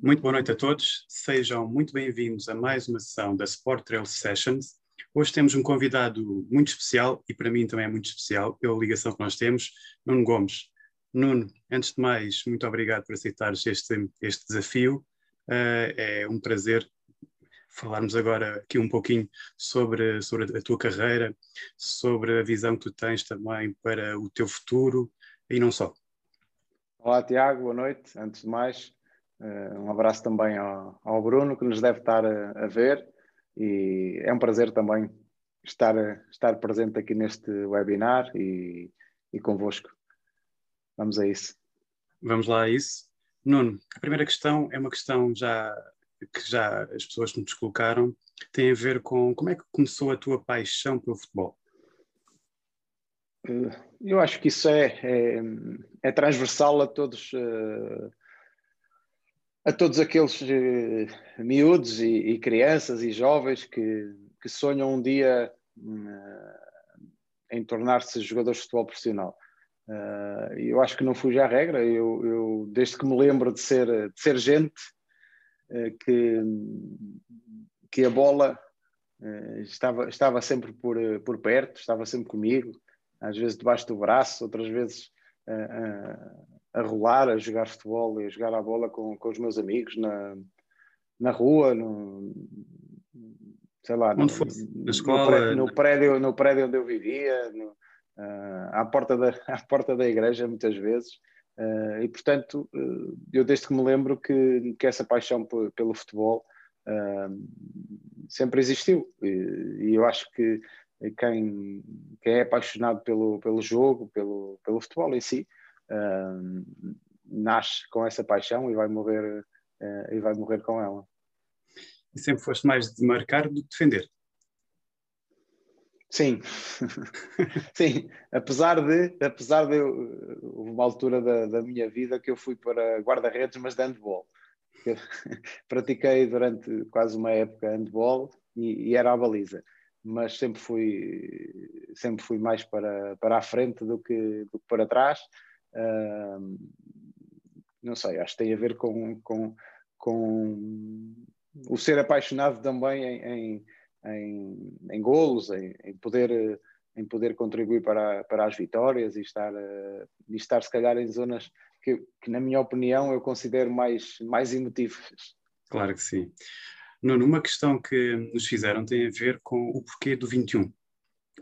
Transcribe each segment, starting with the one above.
Muito boa noite a todos, sejam muito bem-vindos a mais uma sessão da Sport Trail Sessions. Hoje temos um convidado muito especial e para mim também é muito especial pela ligação que nós temos, Nuno Gomes. Nuno, antes de mais, muito obrigado por aceitares este, este desafio. Uh, é um prazer falarmos agora aqui um pouquinho sobre, sobre a tua carreira, sobre a visão que tu tens também para o teu futuro e não só. Olá, Tiago, boa noite. Antes de mais, um abraço também ao, ao Bruno, que nos deve estar a, a, ver, e é um prazer também estar, estar presente aqui neste webinar e, e convosco. Vamos a isso. Vamos lá a isso. Nuno, a primeira questão é uma questão já que já as pessoas nos colocaram, tem a ver com como é que começou a tua paixão pelo futebol? Eh, eu acho que isso é, é, é transversal a todos, uh, a todos aqueles uh, miúdos e, e, crianças e jovens que, que sonham um dia uh, em tornar-se jogadores de futebol profissional. Uh, eu acho que não fujo à regra. Eu, eu, desde que me lembro de ser, de ser gente, que, que a bola estava, estava sempre por, por perto, estava sempre comigo, às vezes debaixo do braço, outras vezes a rolar, a jogar futebol e a jogar a bola com, com os meus amigos na, na rua, no, sei lá, no, na escola, no, prédio, no prédio onde eu vivia, no, uh, à, porta da, à porta da igreja, muitas vezes. Uh, e portanto, uh, eu desde que me lembro que, que essa paixão pelo futebol sempre existiu. E, e, eu acho que quem, quem é apaixonado pelo, pelo jogo, pelo, pelo futebol em si, uh, nasce com essa paixão e vai morrer uh, e vai morrer com ela. E sempre foste mais de marcar do que defender? Sim, sim. Apesar de, apesar de eu, houve uma altura da, da minha vida que eu fui para guarda-redes, mas de handball. pratiquei durante quase uma época handball e, e era a baliza mas sempre fui sempre fui mais para, para a frente do que, do que para trás não sei, acho que tem a ver com, com, com o ser apaixonado também em, em, em, em golos, em, em, poder, em poder contribuir para, para as vitórias e estar, e estar se calhar em zonas que, que, na minha opinião, eu considero mais, mais emotivas. Claro que sim. Nuno, uma questão que nos fizeram tem a ver com o porquê do 21.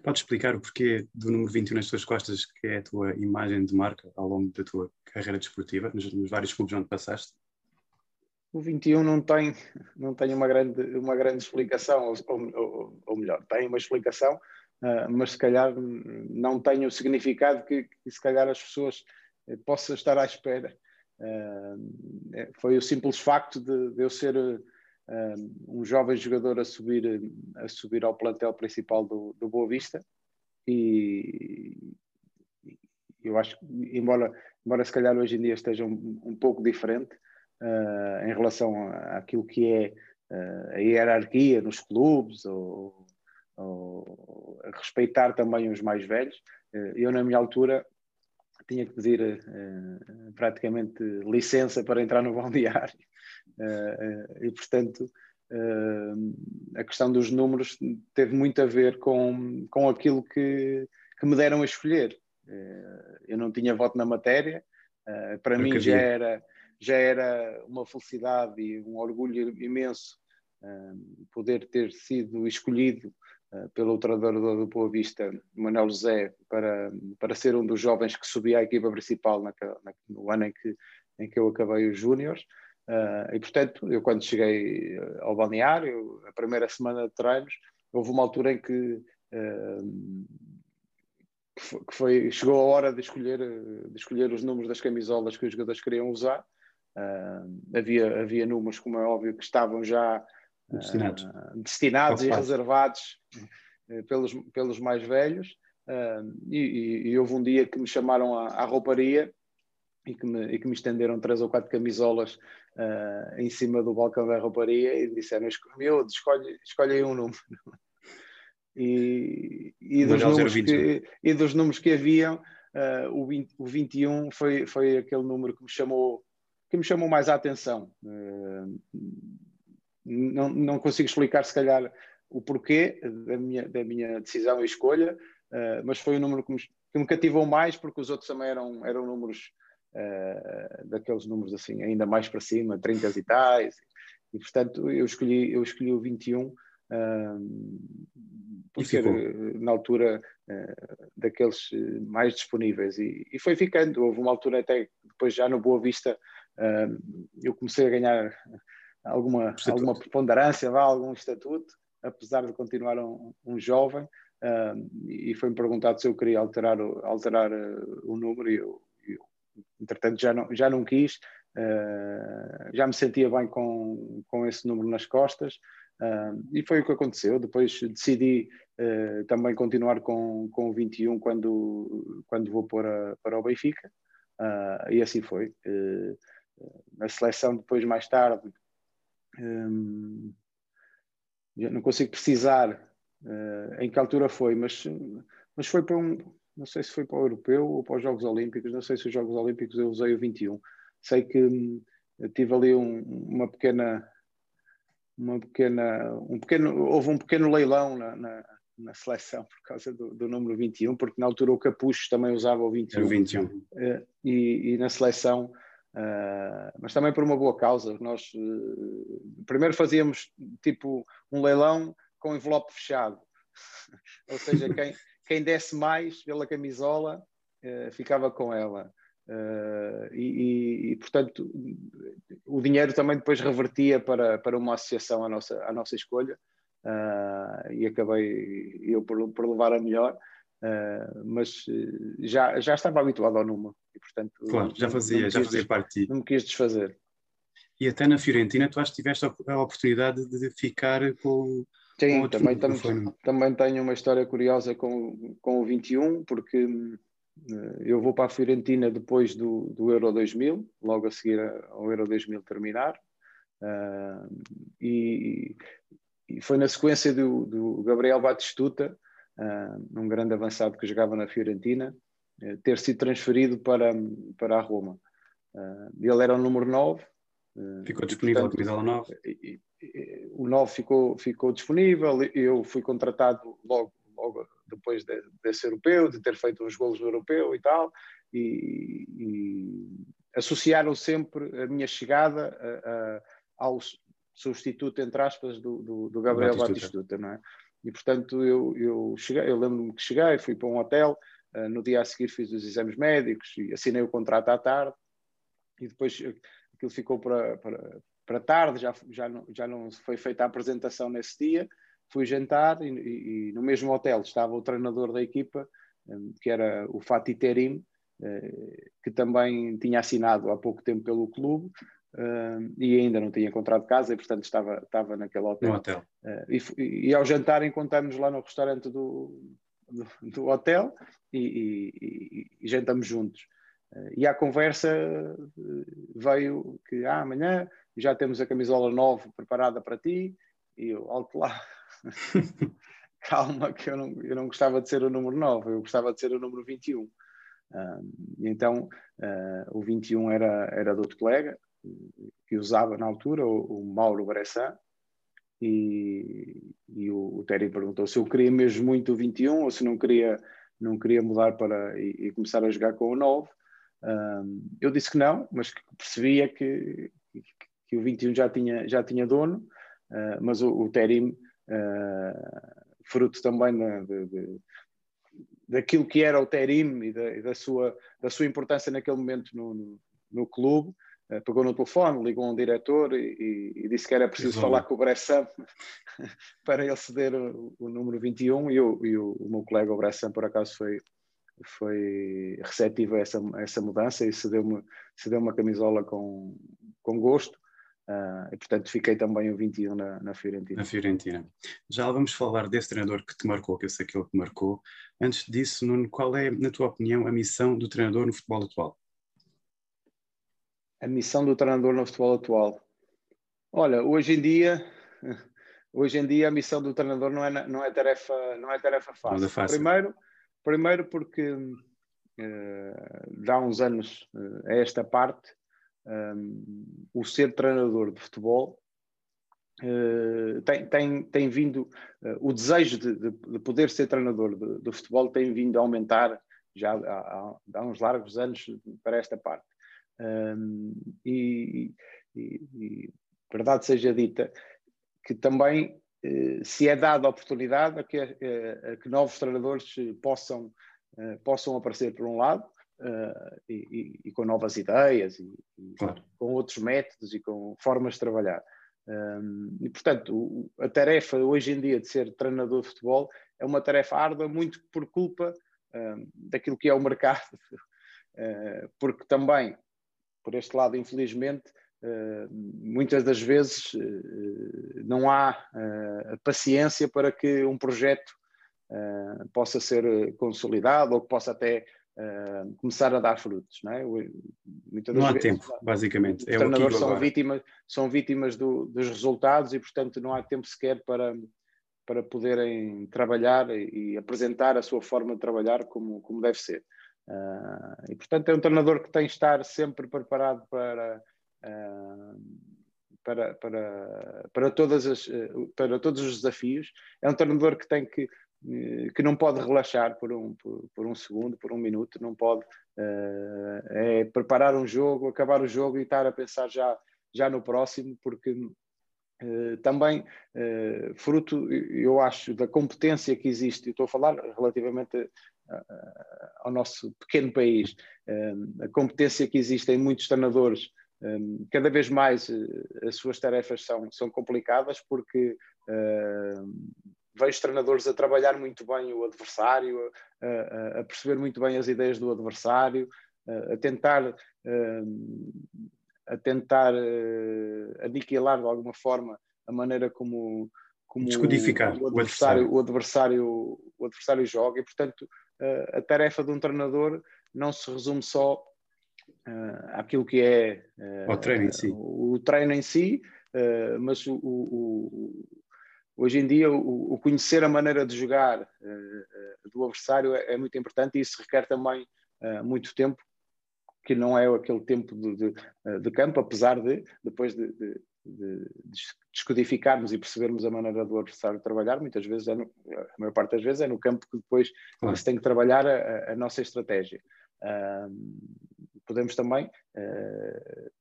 Podes explicar o porquê do número 21 nas tuas costas, que é a tua imagem de marca ao longo da tua carreira desportiva, nos, nos vários clubes onde passaste? O 21 não tem, não tem uma, grande, uma grande explicação, ou, ou, ou melhor, tem uma explicação, uh, mas se calhar não tem o significado que, que se calhar as pessoas eh, possam estar à espera. Uh, foi o simples facto de, de eu ser um jovem jogador a subir, a subir ao plantel principal do, do Boa Vista e eu acho que, embora, embora se calhar hoje em dia esteja um, um pouco diferente uh, em relação àquilo que é uh, a hierarquia nos clubes ou, ou respeitar também os mais velhos, uh, eu na minha altura tinha que pedir praticamente licença para entrar no balneário e, portanto, eh, a questão dos números teve muito a ver com, com aquilo que, que me deram a escolher. eu não tinha voto na matéria, para mim já era, já era uma felicidade e um orgulho imenso poder ter sido escolhido pelo treinador do Boa Vista, Manuel José, para, para ser um dos jovens que subia à equipa principal naquela, no ano em que, em que eu acabei os Júniores. Uh, e portanto, eu quando cheguei ah, ao balneário, a primeira semana de treinos, houve uma altura em que, uh, que foi, chegou a hora de escolher, de escolher os números das camisolas que os jogadores queriam usar. Uh, havia, havia números, como é óbvio, que estavam já destinados, destinados e reservados pelos, pelos mais velhos. E, e, e, houve um dia que me chamaram à, à rouparia e que, me, e que me estenderam três ou quatro camisolas uh, em cima do balcão da rouparia e disseram: meu, escolhe, escolhe aí um número. E, e, dos números que, e dos números que haviam, uh, o, 20, o 21 foi, foi aquele número que me chamou, que que me chamou mais a atenção. Uh, não, não consigo explicar, se calhar, o porquê da minha, da minha decisão e escolha, uh, mas foi o número que me, que me, cativou mais, porque os outros também eram, eram números, uh, daqueles números assim, ainda mais para cima, 30 e tais, e portanto eu escolhi, eu escolhi o 21. Uh, por ser na altura uh, daqueles mais disponíveis. E, e, foi ficando, houve uma altura até depois já no Boa Vista eu comecei a ganhar alguma, alguma preponderância, vá, algum estatuto, apesar de continuar um, um jovem, uh, e foi-me perguntado se eu queria alterar, o, alterar uh, o número, e eu, entretanto já não, já não quis, uh, já me sentia bem com, com esse número nas costas, e foi o que aconteceu. Depois decidi também continuar com, com o 21 quando, quando vou para, para o Benfica, e assim foi. na seleção, depois, mais tarde, um, não consigo precisar uh, em que altura foi, mas, mas foi para um, não sei se foi para o Europeu ou para os Jogos Olímpicos, não sei se os Jogos Olímpicos eu usei o 21. Sei que um, tive ali um, uma pequena, uma pequena, um pequeno, houve um pequeno leilão na, na, na seleção por causa do, do, número 21, porque na altura o Capucho também usava o 21. o 21. Uh, e, e na seleção Uh, mas também por uma boa causa. Nós uh, primeiro fazíamos tipo um leilão com envelope fechado, ou seja, quem, quem desse mais pela camisola uh, ficava com ela. E, e, e, portanto, o dinheiro também depois revertia para, para uma associação à nossa, à nossa escolha, e acabei eu por, por levar a melhor. Uh, mas já, já estava habituado ao número e portanto claro, já fazia, já fazia parte. Não me quis desfazer. E até na Fiorentina tu acho que tiveste a oportunidade de ficar com, Sim, também, tam, também tenho uma história curiosa com, com o 21, porque uh, eu vou para a Fiorentina depois do, do Euro 2000, logo a seguir ao Euro 2000 terminar, uh, e, e, foi na sequência do, do Gabriel Batistuta, uh, um grande avançado que jogava na Fiorentina, ter sido transferido para, para a Roma. Ele era o número 9. ficou disponível a camisola 9? E, e, o 9 ficou, ficou disponível, eu fui contratado logo, logo depois de, desse europeu, de ter feito uns golos no europeu e tal, e, e associaram sempre a minha chegada a, a, ao substituto, entre aspas, do, do, do Gabriel Batistuta, não é? E, portanto, eu, eu, cheguei, eu lembro-me que cheguei, fui para um hotel, uh, no dia a seguir fiz os exames médicos e assinei o contrato à tarde. E depois aquilo ficou para, para, para tarde, já, já, não, já não foi feita a apresentação nesse dia. Fui jantar e, e, e no mesmo hotel estava o treinador da equipa, um, que era o Fatih Terim, uh, que também tinha assinado há pouco tempo pelo clube Uh, e ainda não tinha encontrado casa e portanto estava, estava naquele hotel. Hotel. Uh, e, e, ao jantar encontramos lá no restaurante do, do, do hotel e, e, e, jantamos juntos. Uh, e à conversa veio que ah, amanhã já temos a camisola nova preparada para ti e eu, alto lá. Calma, que eu não, eu não gostava de ser o número 9, eu gostava de ser o número 21. Uh, então, o 21 era, era de outro colega, que usava na altura, o, o Mauro Bressan, e, e o, o Terry perguntou se eu queria mesmo muito o 21 ou se não queria, não queria mudar para e, e começar a jogar com o 9. Um, eu disse que não, mas que percebia que, que, o 21 já tinha, já tinha dono, uh, mas o, o Terim, uh, fruto também de, de, daquilo que era o Terim e da, e da, sua, da sua importância naquele momento no, no, no clube, eh, pegou no telefone, ligou a um diretor e, e disse que era preciso falar com o Bressan para ele ceder o, o número 21 e, o, e o, o meu colega o Bressan por acaso foi, foi receptivo a essa, a essa mudança e cedeu-me cedeu uma camisola com, com gosto uh, e portanto fiquei também o 21 na, na Fiorentina. Na Fiorentina. Já vamos falar desse treinador que te marcou, que eu sei que ele te marcou. Antes disso, Nuno, qual é, na tua opinião, a missão do treinador no futebol atual? a missão do treinador no futebol atual? Olha, hoje em dia, hoje em dia a missão do treinador não é, não é, tarefa, não é tarefa fácil. É fácil. Primeiro, primeiro porque uh, dá uns anos uh, a esta parte, um, o ser treinador de futebol uh, tem, tem, tem vindo, uh, o desejo de, de, de, poder ser treinador de, de, futebol tem vindo a aumentar já há, há uns largos anos para esta parte. Um, e, e, e, verdade seja dita, que também uh, se é dada a oportunidade a que, a que novos treinadores possam, possam aparecer por um lado, uh, e, e, com novas ideias e, claro. com outros métodos e com formas de trabalhar. Um, e, portanto, a tarefa hoje em dia de ser treinador de futebol é uma tarefa árdua, muito por culpa um, daquilo que é o mercado, uh, porque também, por este lado, infelizmente, uh, muitas das vezes uh, não há paciência para que um projeto possa ser consolidado ou que possa até uh, começar a dar frutos. Não, é? não há vezes, tempo, basicamente. Os é treinadores são vítimas, são vítimas do, dos resultados e, portanto, não há tempo sequer para, para poderem trabalhar e, apresentar a sua forma de trabalhar como, como deve ser. Uh, e, portanto, é um treinador que tem de estar sempre preparado para. Uh, para, para, para, todas as, para todos os desafios. É um treinador que tem que eh, que não pode relaxar por um, por, por, um segundo, por um minuto, não pode uh, é preparar um jogo, acabar o jogo e estar a pensar já, já no próximo, porque uh, também uh, fruto, eu acho, da competência que existe, estou a falar relativamente ao nosso pequeno país, a competência que existe em muitos treinadores cada vez mais as suas tarefas são, são complicadas porque uh, vejo treinadores a trabalhar muito bem o adversário, a, a, perceber muito bem as ideias do adversário, a tentar, a tentar eh, aniquilar de alguma forma a maneira como, como Descodificar o, adversário, o, adversário, o adversário joga. E, portanto, a tarefa de um treinador não se resume só uh, àquilo que é o treino em si, o treino em si mas o, o, Hoje em dia, o, o conhecer a maneira de jogar uh, do adversário é, é, muito importante e isso requer também uh, muito tempo, que não é aquele tempo de, de, de campo, apesar de, depois de, de, de, descodificarmos e percebermos a maneira do adversário trabalhar, muitas vezes, é no, a maior parte das vezes, é no campo que depois se tem que trabalhar a, a nossa estratégia. Uh, podemos também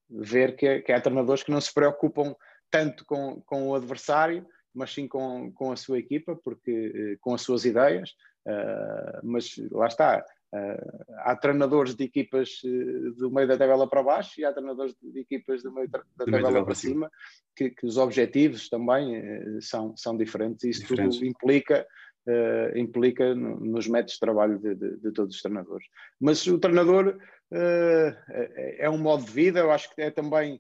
ver que, que há treinadores que não se preocupam tanto com, com o adversário, mas sim com, com a sua equipa, porque eh, com as suas ideias, uh, mas lá está. Uh, há treinadores de equipas do meio da tabela para baixo e há treinadores de equipas do meio da, tabela, tabela para cima, que, que, os objetivos também uh, são, são diferentes e isso tudo implica, implica no, nos métodos de trabalho de, de, de, todos os treinadores. Mas o treinador é, é um modo de vida, eu acho que é também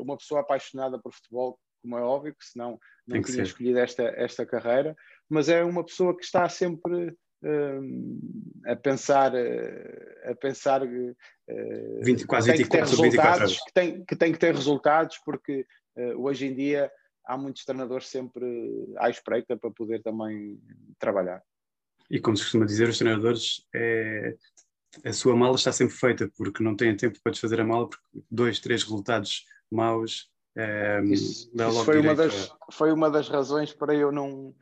uma pessoa apaixonada por futebol como é óbvio, que senão não tinha ser. escolhido esta, esta carreira, mas é uma pessoa que está sempre uh, a pensar, uh, a pensar uh, 20, quase 24 sobre 24 horas. Que tem, que tem que ter resultados, porque uh, hoje em dia há muitos treinadores sempre à espreita para poder também trabalhar. E como se costuma dizer, os treinadores, é, a sua mala está sempre feita, porque não têm tempo para desfazer a mala, porque dois, três resultados maus é, isso, isso foi, uma das, foi uma das razões para eu não.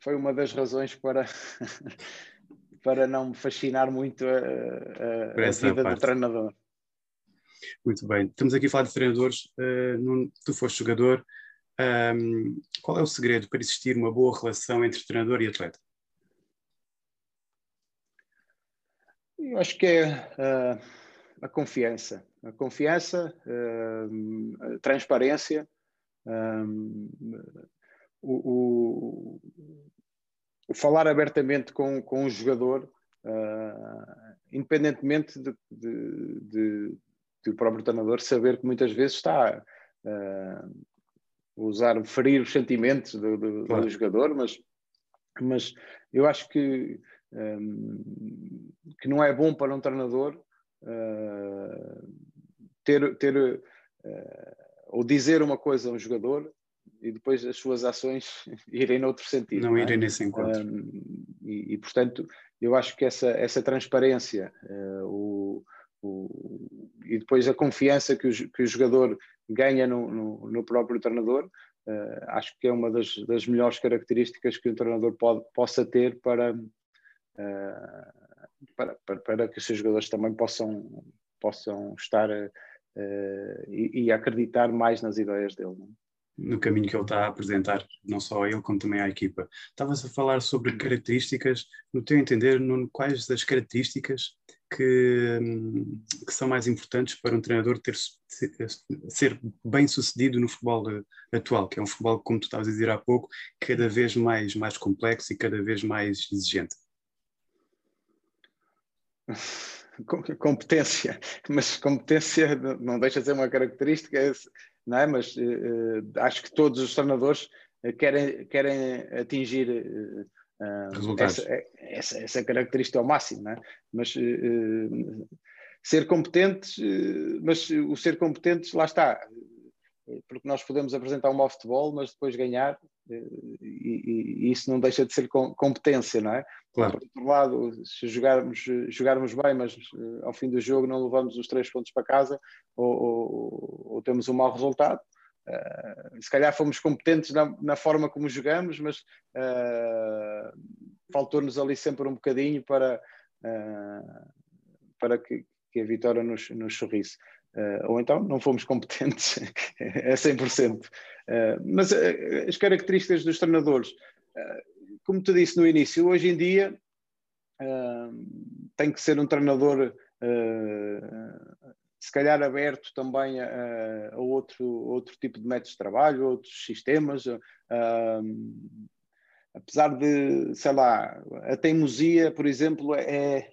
Foi uma das razões para, para não me fascinar muito a, a, a vida parte. do treinador. Muito bem. Estamos aqui a falar de treinadores. Uh, tu foste jogador. Um, qual é o segredo para existir uma boa relação entre treinador e atleta? Eu acho que é uh, a confiança a confiança, a transparência, o, o, o, falar abertamente com, com o jogador, uh, independentemente de, de, de, de, o próprio treinador saber que muitas vezes está a usar, ferir os sentimentos do, do, claro. do jogador, mas, mas eu acho que, que não é bom para um treinador ter, ter uh, ou dizer uma coisa a um jogador e depois as suas ações irem noutro sentido. Não, não é? irem nesse encontro. Um, e, e, portanto, eu acho que essa, essa transparência, uh, o, o, e depois a confiança que o, que o jogador ganha no, no, no próprio treinador, uh, acho que é uma das, das, melhores características que o treinador pode, possa ter para, uh, para, para, para, que os seus jogadores também possam, possam estar e, e, acreditar mais nas ideias dele. Não? É? no caminho que ele está a apresentar, não só a ele, como também à equipa. Estavas a falar sobre características, no teu entender, no, quais das características que, que, são mais importantes para um treinador ter, ser bem sucedido no futebol atual, que é um futebol, como tu estavas a dizer há pouco, cada vez mais, mais complexo e cada vez mais exigente? competência, mas competência não deixa de ser uma característica, não é? Mas uh, acho que todos os treinadores querem, querem atingir uh, essa, essa, essa, característica ao máximo, não é? Mas uh, ser competentes, mas o ser competentes, lá está, porque nós podemos apresentar um mau futebol, mas depois ganhar, e, e, isso não deixa de ser competência, não é? Claro. Por outro lado, se jogarmos, jogarmos bem, mas uh, ao fim do jogo não levamos os três pontos para casa ou, ou, ou temos um mau resultado, uh, se calhar fomos competentes na, na forma como jogamos, mas uh, faltou-nos ali sempre um bocadinho para, para que, que, a vitória nos, nos sorrisse. Ou então não fomos competentes é 100%. mas as características dos treinadores como te disse no início, hoje em dia uh, tem que ser um treinador uh, se calhar aberto também a, a, outro, outro tipo de métodos de trabalho, outros sistemas. Uh, apesar de, sei lá, a teimosia, por exemplo, é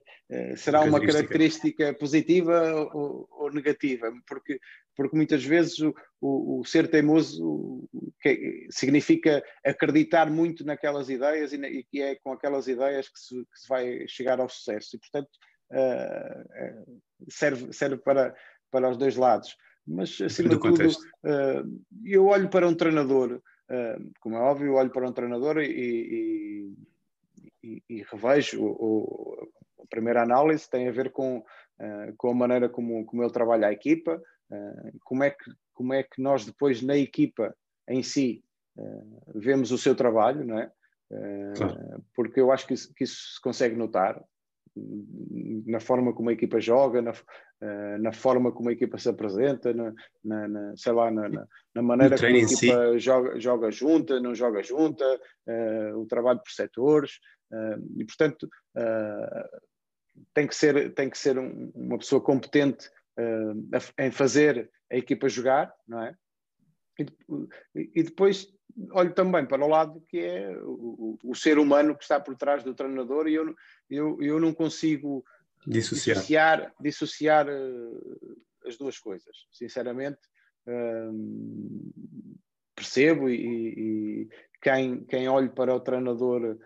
será uma característica positiva ou, ou, negativa, porque porque muitas vezes o, o, o ser teimoso que, significa acreditar muito naquelas ideias e, e é com aquelas ideias que se, que se, vai chegar ao sucesso. E, portanto, uh, serve, serve para, para os dois lados. Mas, acima de tudo, uh, eu olho para um treinador, uh, como é óbvio, olho para um treinador e, e, e revejo o, a primeira análise tem a ver com, com a maneira como, como ele trabalha a equipa, Uh, como, é que, como é que nós depois na equipa em si uh, vemos o seu trabalho, não é? Uh, claro. Porque eu acho que isso, que isso, se consegue notar na forma como a equipa joga, na, na forma como a equipa se apresenta, na, na, na sei lá, na, na maneira como a equipa si. joga, joga junta, não joga junta, o trabalho por setores, e portanto tem que ser, tem que ser um, uma pessoa competente uh, em fazer a equipa jogar, não é? E, e, depois olho também para o lado que é o, o, ser humano que está por trás do treinador e eu, eu, eu não consigo dissociar, dissociar, dissociar uh, as duas coisas. Sinceramente, uh, percebo e, e, quem, quem olhe para o treinador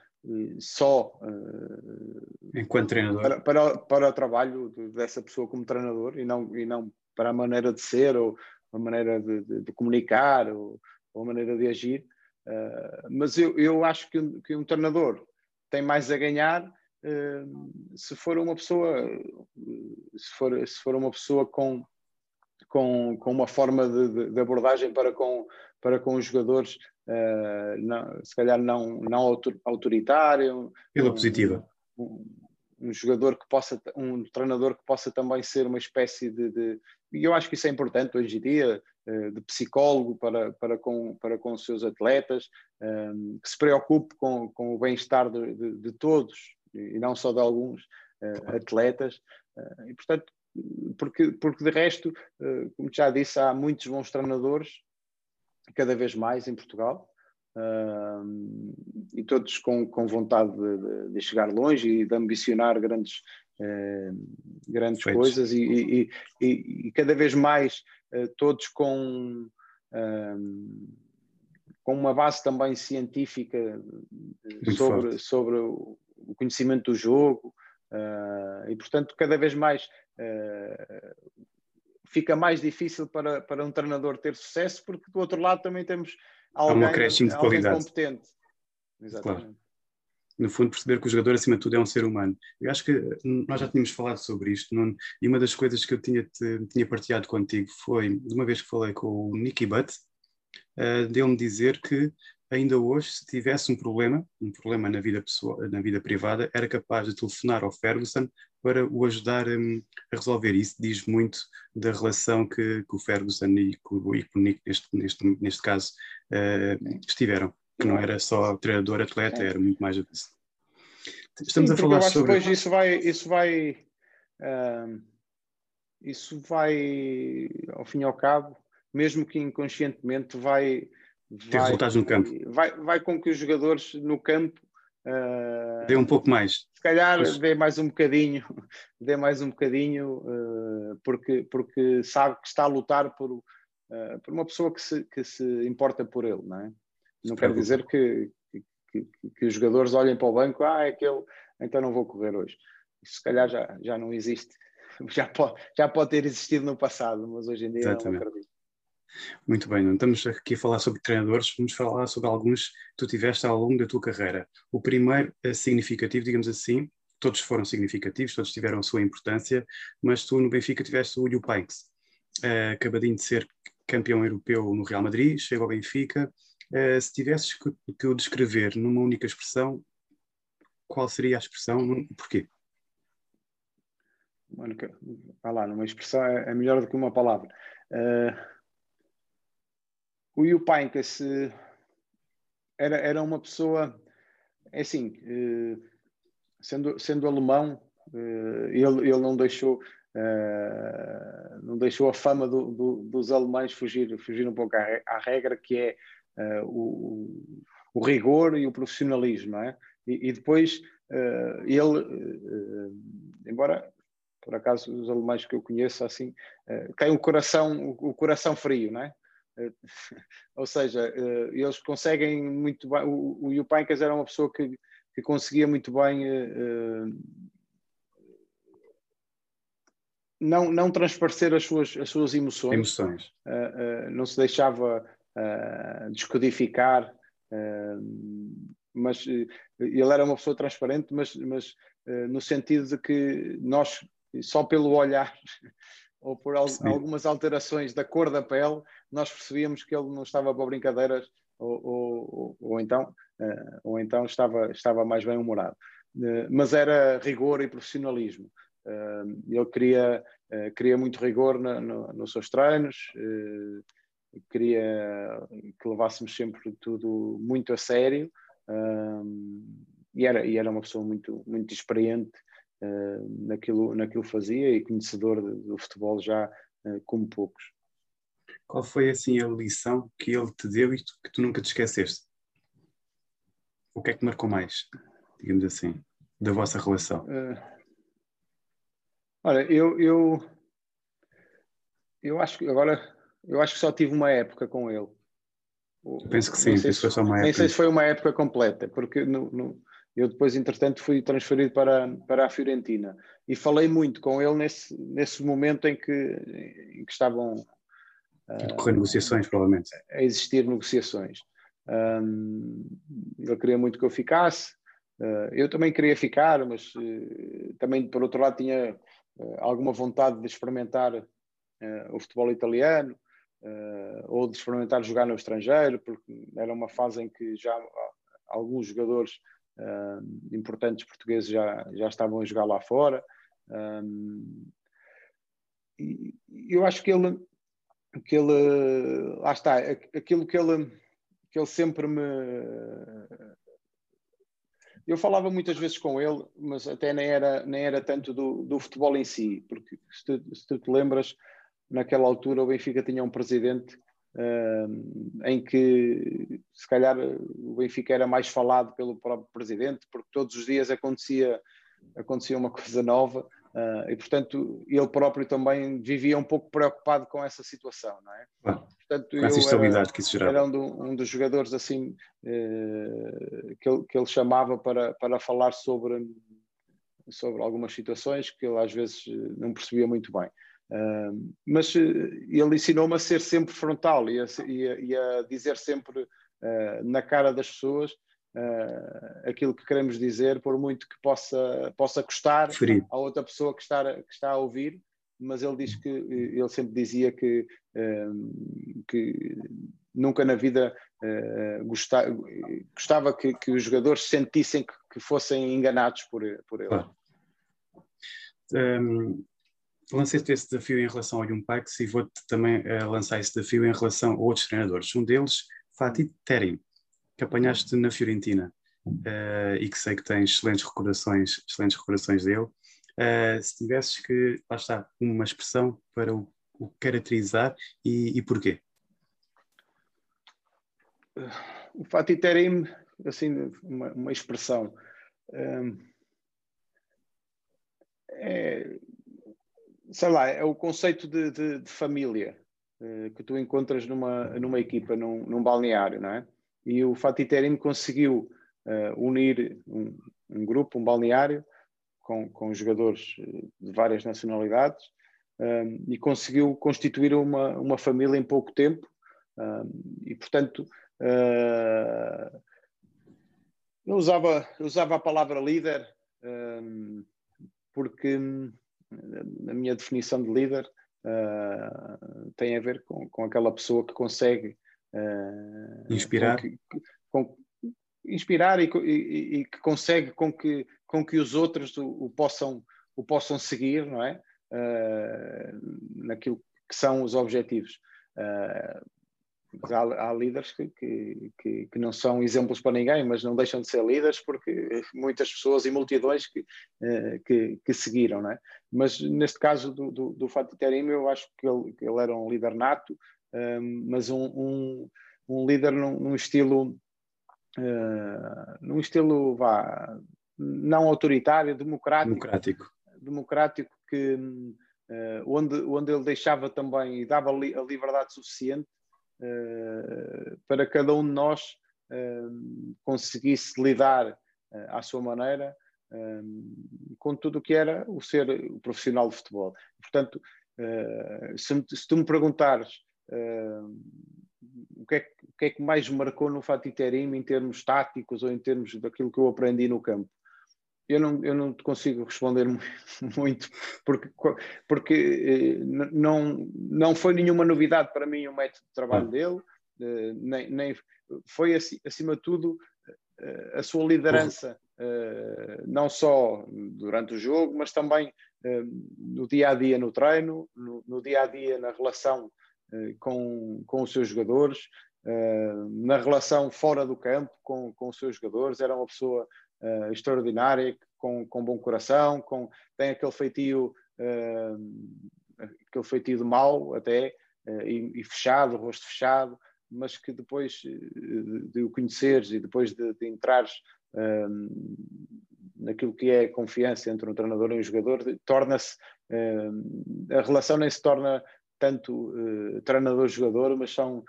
só uh, enquanto treinador. para, para, para, o trabalho dessa pessoa como treinador e não, e não para a maneira de ser ou a maneira de, de, de comunicar ou, ou, a maneira de agir. Uh, mas eu, eu acho que, um, que um treinador tem mais a ganhar uh, se for uma pessoa se for, se for uma pessoa com com, com uma forma de, de abordagem para com, para com os jogadores uh, não, se calhar não, não autoritário. Pela um, positiva. Um, um, jogador que possa, um treinador que possa também ser uma espécie de, de e eu acho que isso é importante hoje em dia, uh, de psicólogo para, para, com, para com os seus atletas, um, que se preocupe com, com o bem-estar de, de, de, todos e não só de alguns uh, atletas. e portanto, porque, porque de resto, como já disse, há muitos bons treinadores cada vez mais em Portugal. Uh, e todos com, com vontade de, de, chegar longe e de ambicionar grandes, uh, grandes coisas e, e, e, e, cada vez mais uh, todos com, com uma base também científica sobre, sobre o conhecimento do jogo ah, e portanto cada vez mais ah, fica mais difícil para, para um treinador ter sucesso, porque do outro lado também temos alguém, alguém competente. Exatamente. Claro. no fundo, perceber que o jogador, acima de tudo, é um ser humano. Eu acho que nós já tínhamos falado sobre isto, e uma das coisas que eu tinha, te, tinha partilhado contigo foi, de uma vez que falei com o Nicky Butt, uh, dele-me dizer que ainda hoje, se tivesse um problema, um problema na vida, pessoal, na vida privada, era capaz de telefonar ao Ferguson para o ajudar um, a resolver. Isso diz muito da relação que, que o Ferguson e, que o, e que o Nick, neste, neste, neste caso, uh, estiveram. Que não era só treinador-atleta, era muito mais do que isso. Estamos Sim, a falar sobre. Depois isso vai. Isso vai uh, isso vai, ao fim e ao cabo, mesmo que inconscientemente, vai ter vai, resultados no campo. Vai, vai com que os jogadores no campo uh, dê um pouco mais. Se calhar pois. dê mais um bocadinho, dê mais um bocadinho, uh, porque, porque sabe que está a lutar por, uh, por uma pessoa que se, que se importa por ele, não é? Não quer dizer que, que, que, os jogadores olhem para o banco, ah, é aquele, então não vou correr hoje. Isso se calhar já, já não existe, já pode, já pode ter existido no passado, mas hoje em dia Exatamente. não acredito. Muito bem, não estamos aqui a falar sobre treinadores, vamos falar sobre alguns que tu tiveste ao longo da tua carreira. O primeiro é significativo, digamos assim, todos foram significativos, todos tiveram a sua importância, mas tu no Benfica tiveste o Liu Painks, uh, acabadinho de ser campeão europeu no Real Madrid, chega ao Benfica. Uh, se tivesses que, o descrever numa única expressão, qual seria a expressão e porquê? Vá lá, numa expressão é, é melhor do que uma palavra. Uh o Yupainkas era, era uma pessoa, é assim, eh, sendo, sendo alemão, eh, ele, ele não deixou eh, não deixou a fama do, do, dos alemães fugir, fugir um pouco à, à regra, que é o, o, rigor e o profissionalismo, é? E, e, depois ele, embora por acaso os alemães que eu conheço assim, tem o coração, o coração frio, não é? Eh, ou seja, eh, eles conseguem muito bem. O, o Yupancas era uma pessoa que, que conseguia muito bem eh, não, não transparecer as suas, as suas emoções. emoções. não se deixava descodificar, mas ele era uma pessoa transparente, mas, mas no sentido de que nós, só pelo olhar ou por al algumas alterações da cor da pele, nós percebíamos que ele não estava para brincadeiras ou, ou, ou então, uh, ou então estava, estava mais bem humorado. Uh, mas era rigor e profissionalismo. Uh, ele queria, queria muito rigor no, no, nos seus treinos, queria que levássemos sempre tudo muito a sério e, era, e era uma pessoa muito, muito experiente uh, naquilo, naquilo fazia e conhecedor do futebol já uh, como poucos. Qual foi assim a lição que ele te deu e que tu nunca te esqueceste? O que é que marcou mais, digamos assim, da vossa relação? Uh, olha, eu, eu, eu acho que agora eu acho que só tive uma época com ele. Eu penso que sim, penso se, foi só uma época. Nem sei se foi uma época completa, porque no, no, eu depois, entretanto, fui transferido para, para a Fiorentina e falei muito com ele nesse, nesse momento em que, em que estavam a decorrer negociações, provavelmente. A existir negociações. Um, ele queria muito que eu ficasse, uh, eu também queria ficar, mas uh, também, por outro lado, tinha uh, alguma vontade de experimentar o futebol italiano ou de experimentar jogar no estrangeiro, porque era uma fase em que já alguns jogadores uh, importantes portugueses já, já estavam a jogar lá fora. Um, e eu acho que ele, que ele, lá está, aquilo que ele, que ele sempre me. Eu falava muitas vezes com ele, mas até nem era, nem era tanto do, do futebol em si, porque se tu, se tu te lembras, naquela altura o Benfica tinha um presidente uh, em que se calhar o Benfica era mais falado pelo próprio presidente, porque todos os dias acontecia, acontecia uma coisa nova uh, e, portanto, ele próprio também vivia um pouco preocupado com essa situação, não é? Ah, portanto, com essa instabilidade que isso gerava. Era um, do, um dos jogadores assim uh, que, ele, que ele chamava para, para falar sobre sobre algumas situações que ele às vezes não percebia muito bem mas eh, ele ensinou-me a ser sempre frontal e a, e a, e a dizer sempre uh, na cara das pessoas uh, aquilo que queremos dizer, por muito que possa, possa custar a outra pessoa que está, que está a ouvir, mas ele diz que ele sempre dizia que, que nunca na vida gostava, gostava que, que, os jogadores sentissem que, que, fossem enganados por, por ele. Um, lancei-te esse desafio em relação ao Jumpax e vou-te também uh, lançar esse desafio em relação a outros treinadores. Um deles, Fatih Terim, que apanhaste na Fiorentina uh, e que sei que tens excelentes recordações, excelentes recordações dele. Uh, se tivesses que, lá está, uma expressão para o, o caracterizar e, e porquê? O Fatih Terim, assim, uma, uma expressão. Um, é, sei lá, é o conceito de, de, de família uh, que tu encontras numa, numa equipa, num, num balneário, não é? E o Fatih Terim conseguiu uh, unir um, um, grupo, um balneário, com, com jogadores eh, de várias nacionalidades um, e conseguiu constituir uma, uma família em pouco tempo. Um, e, portanto, uh, eu, usava, eu usava a palavra líder porque a minha definição de líder uh, tem a ver com, com aquela pessoa que consegue uh, inspirar, com que, com, inspirar e, e, e, que consegue com que, com que os outros o, o possam, o possam seguir, não é? Uh, naquilo que são os objetivos. Uh, há, há líderes que, que, que, não são exemplos para ninguém, mas não deixam de ser líderes porque muitas pessoas e multidões que, eh, que, que seguiram, não é? Mas neste caso do, do, do Fatih Terim, eu acho que ele, que ele era um líder nato, ehm, mas um, um, um, líder num, num estilo, uh, num estilo, vá, não autoritário, democrático. Democrático. Democrático que... Uh, onde, onde ele deixava também e dava li, a liberdade suficiente eh, para cada um de nós eh, conseguisse lidar eh, à sua maneira com tudo o que era o ser o profissional de futebol. Portanto, se, se tu me perguntares o que, é, o que, é, que mais marcou no Fatih Terim em termos táticos ou em termos daquilo que eu aprendi no campo, eu não, eu não te consigo responder muito, porque, porque eh, não, não foi nenhuma novidade para mim o método de trabalho dele, eh, nem, nem foi acima de tudo eh, a sua liderança, não só durante o jogo, mas também no dia a dia no treino, no, no dia a dia na relação com, com os seus jogadores, na relação fora do campo com, com os seus jogadores. Era uma pessoa uh, extraordinária, com, com bom coração, com, tem aquele feitio, uh, aquele feitio de mau até, uh, e, e, fechado, rosto fechado, mas que depois de, de o conheceres e depois de, de entrares naquilo que é confiança entre um treinador e um jogador, torna-se, a relação nem se torna tanto treinador-jogador, mas são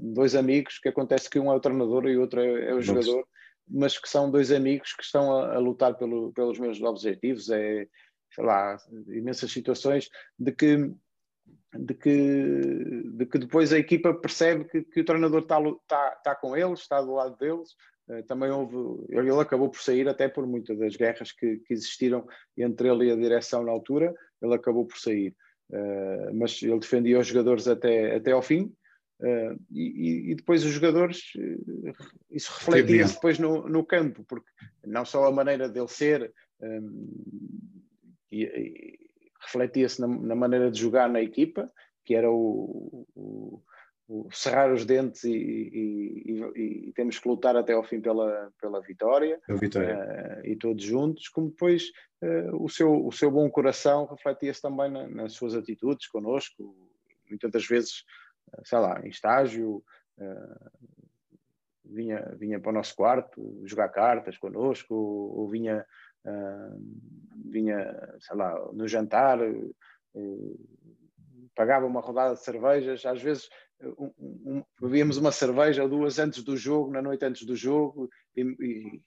dois amigos que acontece que um é o treinador e o outro é, é o jogador mas que são dois amigos que estão a, a lutar pelo, pelos meus objetivos. É, sei lá, imensas situações de que, de que, de que depois a equipa percebe que, que o treinador está, está, está com eles, está do lado deles. Uh, também houve, ele acabou por sair até por muitas das guerras que, que existiram entre ele e a direção na altura, ele acabou por sair. Uh, mas ele defendia os jogadores até, até ao fim, Uh, e, e, depois os jogadores, uh, isso refletia-se depois no, no, campo, porque não só a maneira dele ser, um, e, e refletia-se na, na, maneira de jogar na equipa, que era o, o, o cerrar os dentes e, e, temos que lutar até ao fim pela, pela vitória, vitória. Uh, e todos juntos, como depois o, seu, o seu bom coração refletia-se também na, nas suas atitudes connosco, muitas das vezes sei lá, em estágio, uh, vinha, vinha para o nosso quarto jogar cartas connosco, ou, ou vinha, uh, vinha, sei lá, no jantar, uh, pagava uma rodada de cervejas, às vezes um, um, bebíamos uma cerveja ou duas antes do jogo, na noite antes do jogo, e, e,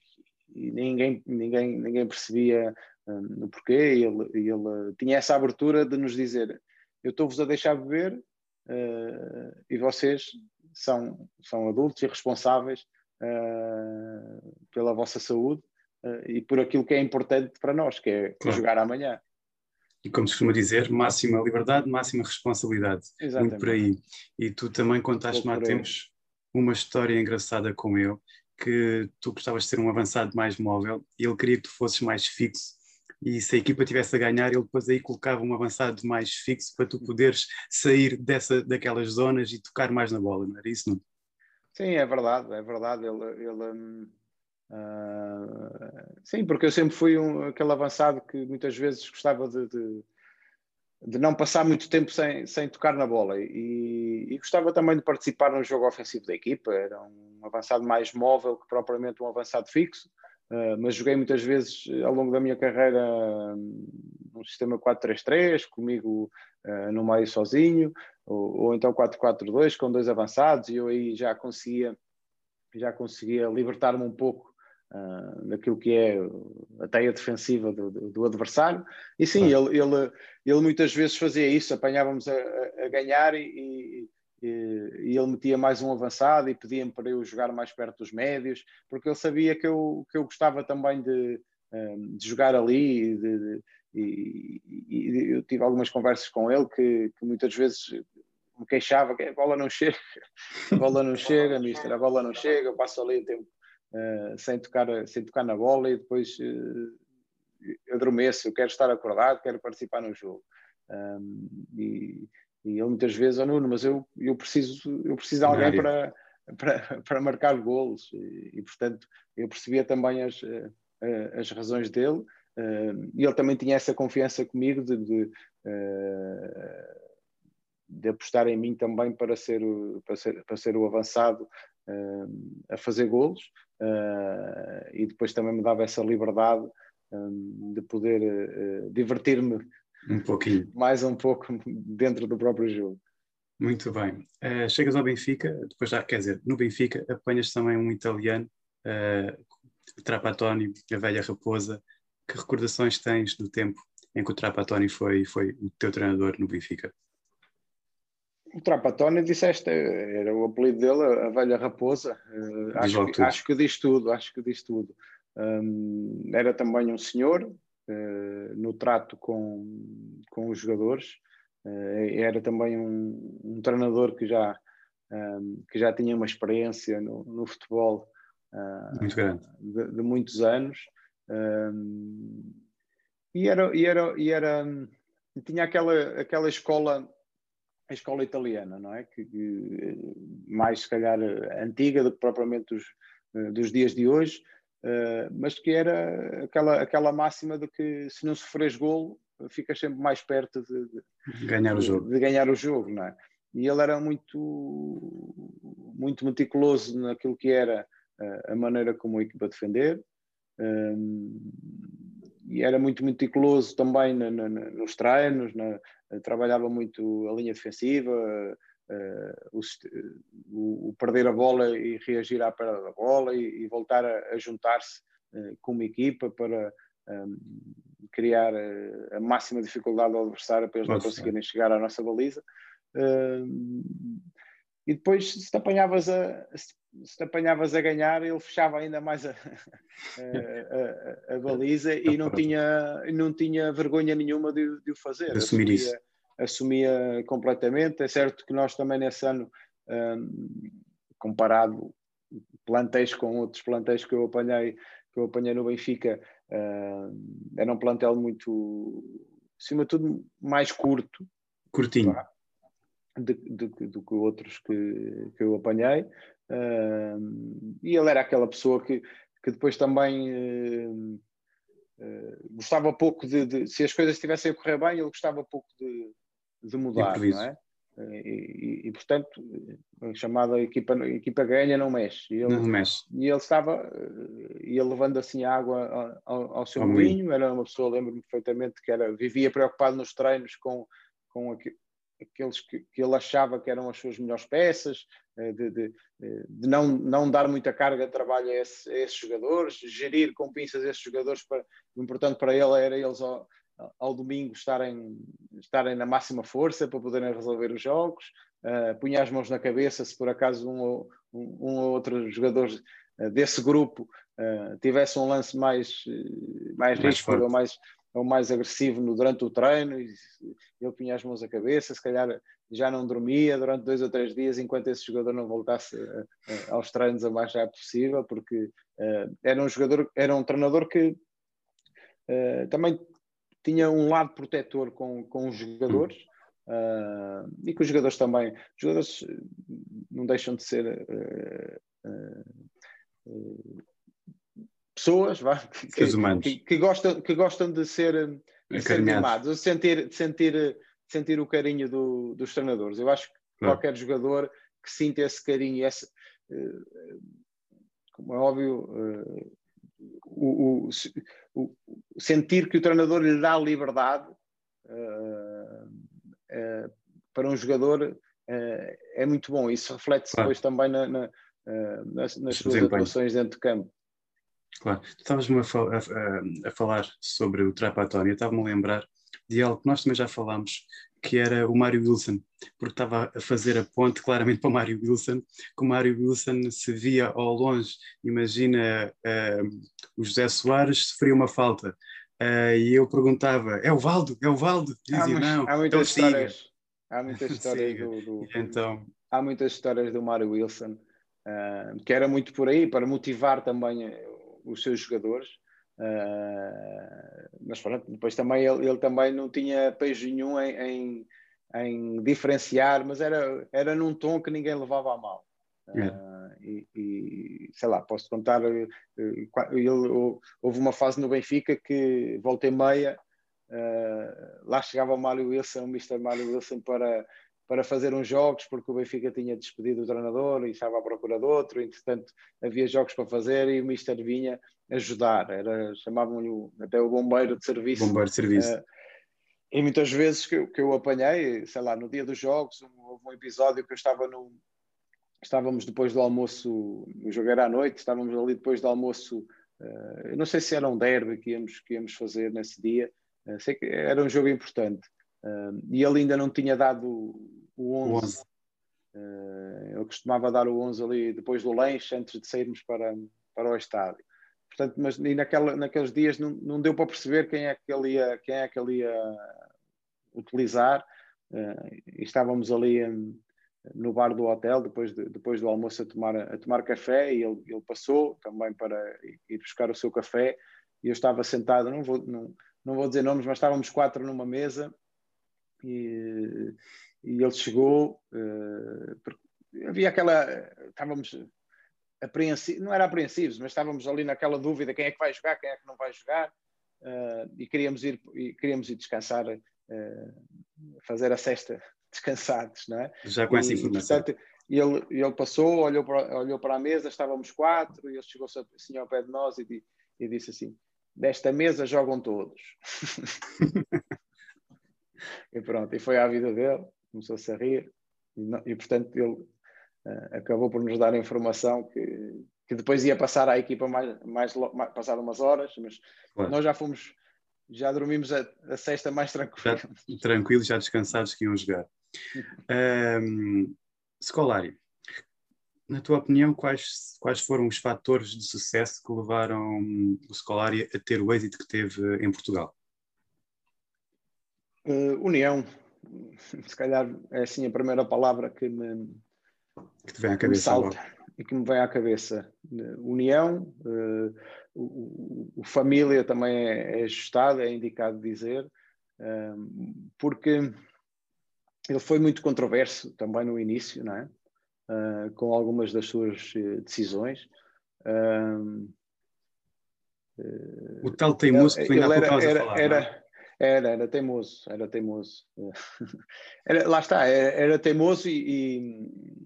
e ninguém, ninguém, ninguém percebia um, o porquê, e ele, ele tinha essa abertura de nos dizer, eu estou-vos a deixar beber, e vocês são, são adultos e responsáveis uh, pela vossa saúde uh, e por aquilo que é importante para nós, que é claro. jogar amanhã. E como se costuma dizer, máxima liberdade, máxima responsabilidade. Exatamente. Muito por aí. E tu também contaste-me há tempos uma história engraçada com ele, que tu gostavas de ser um avançado mais móvel e ele queria que tu fosses mais fixo e se a equipa tivesse a ganhar, ele depois aí colocava um avançado mais fixo para tu poderes sair dessa, daquelas zonas e tocar mais na bola, não era isso, não? Sim, é verdade, é verdade. Ele, ele uh, sim, porque eu sempre fui um, aquele avançado que muitas vezes gostava de, de, de não passar muito tempo sem, sem tocar na bola e, e, gostava também de participar no jogo ofensivo da equipa. Era um avançado mais móvel que propriamente um avançado fixo. Uh, mas joguei muitas vezes ao longo da minha carreira um, sistema 4-3-3, comigo uh, no meio sozinho, ou, ou então 4-4-2 com dois avançados, e eu aí já conseguia, já conseguia libertar-me um pouco uh, daquilo que é a teia defensiva do, do, do adversário. E sim, ah. ele, ele, ele muitas vezes fazia isso, apanhávamos a, a ganhar e, e, e ele metia mais um avançado e pedia-me para eu jogar mais perto dos médios, porque ele sabia que eu, que eu gostava também de, hum, de jogar ali de, de, e, e, eu tive algumas conversas com ele que, que, muitas vezes me queixava que a bola não chega, a bola não chega, mister, a bola não chega, eu passo ali o tempo uh, sem, tocar, sem tocar na bola e depois uh, adormeço, eu quero estar acordado, quero participar no jogo. Um, e, e ele muitas vezes, oh Nuno, mas eu, eu, preciso, eu preciso de alguém para, para, para marcar golos. E, e, portanto, eu percebia também as, eh, as razões dele. Eh, e ele também tinha essa confiança comigo de, de, eh, de apostar em mim também para ser, para ser, para ser o avançado a fazer golos. e depois também me dava essa liberdade de poder divertir-me um pouquinho. Mais um pouco dentro do próprio jogo. Muito bem. Uh, chegas ao Benfica, depois já, quer dizer, no Benfica apanhas também um italiano, uh, Trapattoni, a velha raposa. Que recordações tens do tempo em que o Trapattoni foi, foi o teu treinador no Benfica? O Trapattoni, disseste, era o apelido dele, a velha raposa. Uh, acho, que, acho, que, diz tudo, acho que diz tudo. Um, era também um senhor, no trato com, com os jogadores. Uh, era também um, um, treinador que já, um, ehm, que já tinha uma experiência no, no futebol uh, Muito grande. De, de muitos anos. Ehm, e era, e era, e era tinha aquela, aquela escola a escola italiana, não é? Que, que, mais se calhar antiga do que propriamente dos, dos dias de hoje, Uh, mas que era aquela, aquela máxima de que se não sofres golo, ficas sempre mais perto de, de ganhar o jogo. De ganhar o jogo, não é? E ele era muito, muito meticuloso naquilo que era uh, a maneira como a equipa defender, um, e era muito meticuloso também na, na, nos treinos, na, trabalhava muito a linha defensiva, o, o, perder a bola e reagir à perda da bola e, e voltar a, a juntar-se uh, com uma equipa para um, ehm, criar a, a, máxima dificuldade ao adversário para eles Nossa. não conseguirem chegar à nossa baliza. Uh, e depois, se te apanhavas a, se te apanhavas a ganhar, ele fechava ainda mais a, a, a baliza e não tinha, não tinha vergonha nenhuma de, de o fazer. Assumir isso assumia completamente. É certo que nós também nesse ano, um, comparado plantéis com outros plantéis que eu apanhei, que eu apanhei no Benfica, um, era um plantel muito, acima de tudo, mais curto. Curtinho. De, de, do que outros que, que eu apanhei. Um, e ele era aquela pessoa que, que depois também uh, uh, gostava pouco de, de, se as coisas estivessem a correr bem, ele gostava pouco de, de mudar, não é? E, e, e, portanto, a chamada equipa, equipa ganha não mexe. E ele, não mexe. E ele estava, ia levando assim água ao, ao seu ao moinho, era uma pessoa, lembro-me perfeitamente, que era, vivia preocupado nos treinos com, com aqueles que, que, ele achava que eram as suas melhores peças, eh, de, de, de não, não dar muita carga de trabalho a, esse, a, esses jogadores, gerir com pinças esses jogadores, para, o importante para ele era eles ao, domingo estarem, estarem na máxima força para poderem resolver os jogos, uh, punha as mãos na cabeça se por acaso um ou, um, um ou outro jogador desse grupo tivesse um lance mais, mais, mais ríspido ou mais, ou mais agressivo no, durante o treino, e ele punha as mãos à cabeça, se calhar já não dormia durante dois ou três dias enquanto esse jogador não voltasse aos treinos o mais rápido possível, porque era um jogador, era um treinador que também tinha um lado protetor com, com os jogadores uh, e que os jogadores também. Os jogadores não deixam de ser uh, pessoas vá, que, que, que, gostam, que gostam de ser, de ser mimados, de sentir, de sentir, de sentir o carinho do, dos treinadores. Eu acho que qualquer jogador que sinta esse carinho, esse, como é óbvio, o, o, o, sentir que o treinador lhe dá liberdade uh, uh, para um jogador uh, é muito bom. Isso reflete-se claro. depois também na, na, nas, nas suas atuações dentro de campo. Claro, estavas-me a, a, a, falar sobre o Trapatónio, estava-me a lembrar de algo que nós também já falámos, que era o Mário Wilson, porque estava a fazer a ponte claramente para o Mário Wilson, que o Mário Wilson se via ao longe, imagina uh, o José Soares sofria uma falta, uh, e eu perguntava, é o Valdo, é o Valdo? Dizia, há, não, há muitas então histórias, há muitas histórias do, do, então... há muitas histórias do Mário Wilson, uh, que era muito por aí, para motivar também os seus jogadores, Uh, mas pronto, depois também ele, ele, também não tinha pejo nenhum em, em, em, diferenciar, mas era, era num tom que ninguém levava a mal. Uh, e, e, sei lá, posso contar, uh, ele, houve uma fase no Benfica que voltei meia, lá chegava o Mário Wilson, o Mr. Mário Wilson para para fazer uns jogos, porque o Benfica tinha despedido o treinador e estava à procura de outro, entretanto havia jogos para fazer e o Mister vinha ajudar, era, chamavam-lhe até o bombeiro de serviço. Bombeiro de serviço. Uh, e muitas vezes que, eu, que eu apanhei, sei lá, no dia dos jogos, houve um episódio que eu estava no. Estávamos depois do almoço, o jogo era à noite, estávamos ali depois do almoço, uh, eu não sei se era um derby que íamos, que íamos fazer nesse dia, uh, sei que era um jogo importante. E ele ainda não tinha dado o 11. Uh, ele costumava dar o 11 ali depois do lanche, antes de sairmos para, para o estádio. Portanto, mas e naquela, naqueles dias não, não deu para perceber quem é que ele ia, quem é que ele ia utilizar. Uh, estávamos ali um, no bar do hotel, depois, de, depois do almoço, a tomar, a tomar café, e ele, ele passou também para ir buscar o seu café. E eu estava sentado, não vou, não, não vou dizer nomes, mas estávamos quatro numa mesa e, e ele chegou, uh, havia aquela, estávamos apreensivos, não era apreensivos, mas estávamos ali naquela dúvida, quem é que vai jogar, quem é que não vai jogar, uh, e queríamos ir, e queríamos ir descansar, uh, fazer a cesta descansados, não é? Já com essa informação. Portanto, ele, ele passou, olhou para, olhou para a mesa, estávamos quatro, e ele chegou-se assim ao pé de nós e, e disse assim, desta mesa jogam todos. e pronto, e foi à vida dele, começou-se a rir, e, não, e portanto ele acabou por nos dar a informação que, que depois ia passar à equipa mais, mais, mais passar umas horas, mas claro. nós já fomos, já dormimos a, a sexta mais tranquilo. Já, tranquilos, já descansados que iam jogar. um, Scolari, na tua opinião, quais, quais foram os fatores de sucesso que levaram o Scolari a ter o êxito que teve em Portugal? Uh, união, se calhar é assim a primeira palavra que me, que te vem à cabeça salta e que me vem à cabeça. União, uh, o, o, família também é, é ajustado, é indicado dizer, uh, porque ele foi muito controverso também no início, não é? Uh, com algumas das suas decisões. o tal teimoso que tu ainda era, era, falar, era, é? Era, era teimoso, era teimoso. Era, lá está, era, era teimoso e, e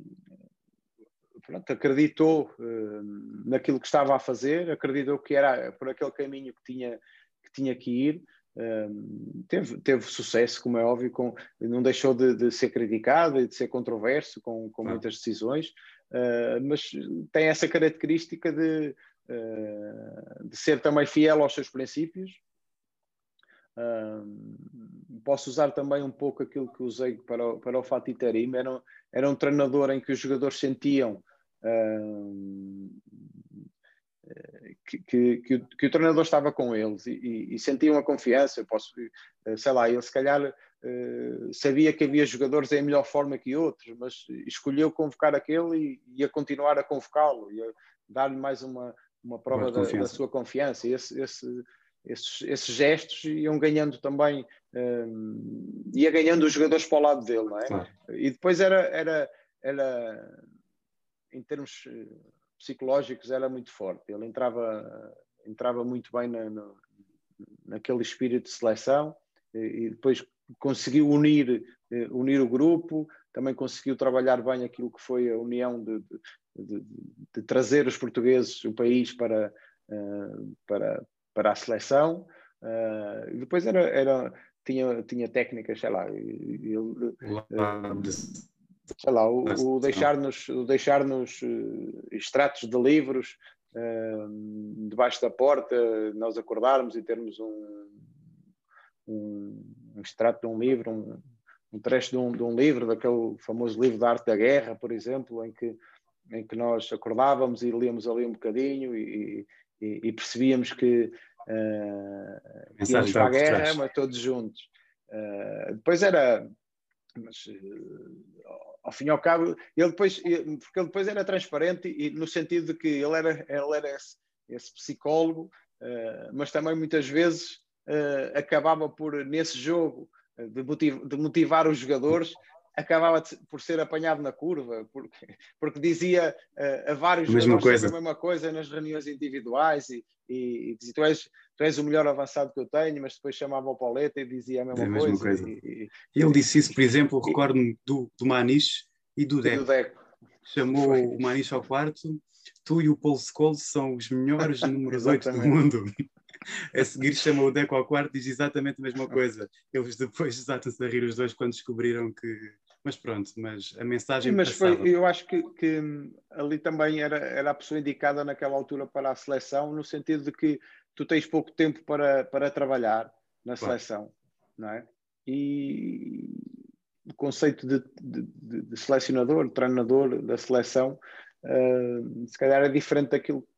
pronto, acreditou uh, naquilo que estava a fazer, acreditou que era por aquele caminho que tinha que, tinha que ir. Uh, teve, teve sucesso, como é óbvio, com, não deixou de, de ser criticado e de ser controverso com, com ah. muitas decisões, uh, mas tem essa característica de, de ser também fiel aos seus princípios posso usar também um pouco aquilo que usei para o, para o Fatih Terim. Era, era um treinador em que os jogadores sentiam que, que, que, o, que, o, treinador estava com eles e, e, e sentiam a confiança. Eu posso, sei lá, ele se calhar Uh, sabia que havia jogadores em melhor forma que outros, mas escolheu convocar aquele e ia continuar a convocá-lo, ia dar-lhe mais uma, uma prova da, da, sua confiança. Esse, esse, esses, esses, gestos iam ganhando também, um, eh, ia ganhando os jogadores para o lado dele, não é? Claro. E depois era, era, era, em termos eh, psicológicos, era muito forte. Ele entrava, entrava muito bem na, na, naquele espírito de seleção e depois conseguiu unir, eh, unir o grupo, também conseguiu trabalhar bem aquilo que foi a união de, de, de, trazer os portugueses, o país, para, para, para a seleção. Uh, depois era, era, tinha, tinha técnicas, sei lá, ele, sei lá, o, o deixar-nos deixar uh, extratos de livros uh, debaixo da porta, nós acordarmos e termos um, um, um extrato de um livro, um, um trecho de um, de um, livro, daquele famoso livro da arte da guerra, por exemplo, em que, em que nós acordávamos e líamos ali um bocadinho e, e, e percebíamos que uh, íamos para a guerra, mas todos juntos. Uh, depois era, mas, uh, ao fim e ao cabo, ele depois, porque ele depois era transparente e no sentido de que ele era, ele era esse, esse psicólogo, uh, mas também muitas vezes acabava por, nesse jogo, de, motiv de, motivar os jogadores, acabava por ser apanhado na curva, porque, porque dizia uh, a vários mesma coisa. a mesma coisa nas reuniões individuais e, e, e dizia, tu és, tu és o melhor avançado que eu tenho, mas depois chamava o Pauleta e dizia a mesma, é a mesma coisa. coisa. E, e, ele disse isso, por exemplo, recordo-me do, do Maniche e do Deco. Do Deco. Chamou Foi. o Maniche ao quarto, tu e o Paul Scholes são os melhores números 8 do mundo a seguir chama o Deco ao quarto e diz exatamente a mesma coisa. Eles depois desatam-se a rir os dois quando descobriram que. Mas pronto, mas a mensagem. Sim, mas foi, eu acho que, que, ali também era, era a pessoa indicada naquela altura para a seleção, no sentido de que tu tens pouco tempo para, para trabalhar na claro. seleção, não é? E o conceito de, de, de selecionador, de treinador da seleção, uh, se calhar é diferente daquilo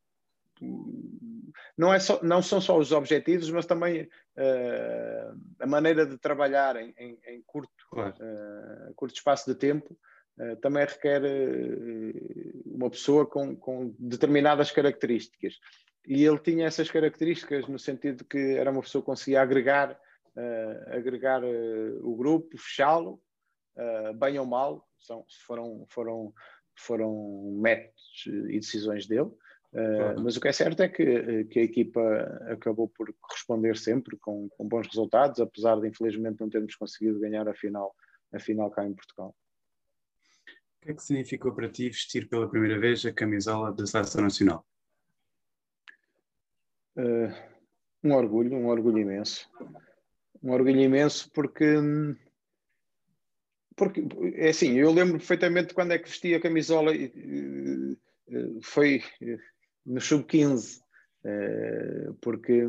não, é só, não são só os objetivos, mas também uh, a maneira de trabalhar em, em, em curto, claro. uh, curto espaço de tempo também requer uma pessoa com, com, determinadas características. E ele tinha essas características no sentido de que era uma pessoa que conseguia agregar, agregar o grupo, fechá-lo, bem ou mal, são, foram, foram, foram métodos e decisões dele. Uh, mas o que é certo é que, que, a equipa acabou por responder sempre com, com, bons resultados, apesar de infelizmente não termos conseguido ganhar a final, a final cá em Portugal. O que é que significou para ti vestir pela primeira vez a camisola da Seleção Nacional? Uh, um orgulho, um orgulho imenso. Um orgulho imenso porque porque é assim, eu lembro perfeitamente quando é que vesti a camisola foi no sub-15, eh, porque,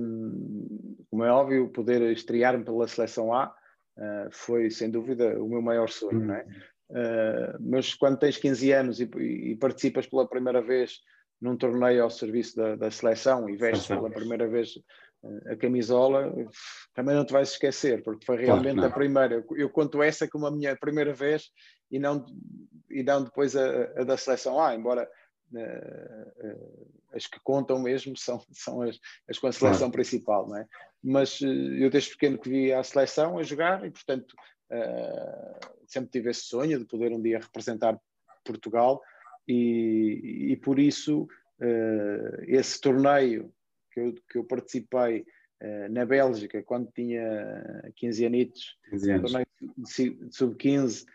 como é óbvio, poder estrear-me pela seleção A eh, foi, sem dúvida, o meu maior sonho, não é? Eh, mas quando tens 15 anos e, e, participas pela primeira vez num torneio ao serviço da, da seleção e vestes pela primeira vez a camisola, também não te vais esquecer, porque foi realmente claro, a primeira. Eu conto essa como a minha primeira vez e não, e não depois a, a da seleção A, embora uh, as que contam mesmo são, são as, as com a seleção claro. principal, não é? Mas uh, eu desde pequeno que vi a seleção a jogar e, portanto, sempre tive esse sonho de poder um dia representar Portugal e, e por isso esse torneio que eu, que eu participei na Bélgica quando tinha 15 anitos, 15 anos. torneio de sub-15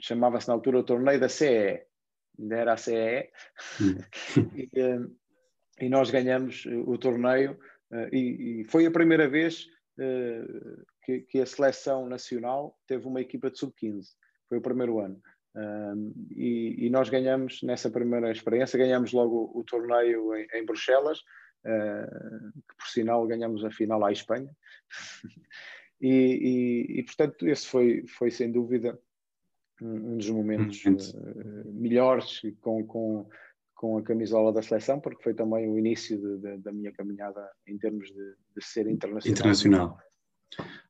chamava-se na altura o torneio da CE, ainda era a CE, e, uh, e, nós ganhamos o torneio uh, e, e, foi a primeira vez uh, que, que, a seleção nacional teve uma equipa de sub-15, foi o primeiro ano. E, e, nós ganhamos nessa primeira experiência, ganhamos logo o, torneio em, em Bruxelas, que por sinal ganhamos a final à Espanha. e, portanto, esse foi, foi sem dúvida um dos momentos uh, melhores com, com, com a camisola da seleção, porque foi também o início de, de, da minha caminhada em termos de, de ser internacional. Internacional.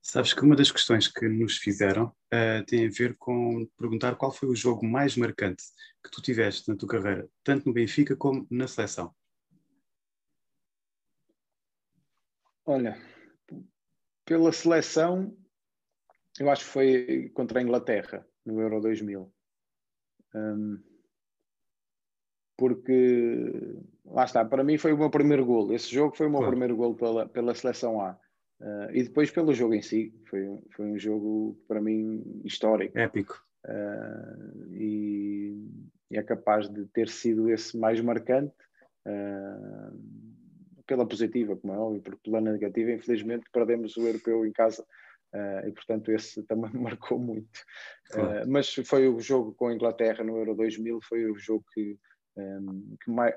Sabes que uma das questões que nos fizeram uh, tem a ver com perguntar qual foi o jogo mais marcante que tu tiveste na tua carreira, tanto no Benfica como na seleção. Olha, pela seleção, eu acho que foi contra a Inglaterra, no Euro 2000. Um, porque, lá está, para mim foi o meu primeiro gol. Esse jogo foi o meu claro. primeiro gol pela, pela seleção A. Uh, e depois pelo jogo em si, foi, foi um jogo para mim histórico. Épico. Uh, e, e, é capaz de ter sido esse mais marcante uh, pela positiva, como é óbvio, porque pela negativa, infelizmente, perdemos o europeu em casa. e portanto, esse também marcou muito. Claro. mas foi o jogo com a Inglaterra no Euro 2000, foi o jogo que, um, que, mais,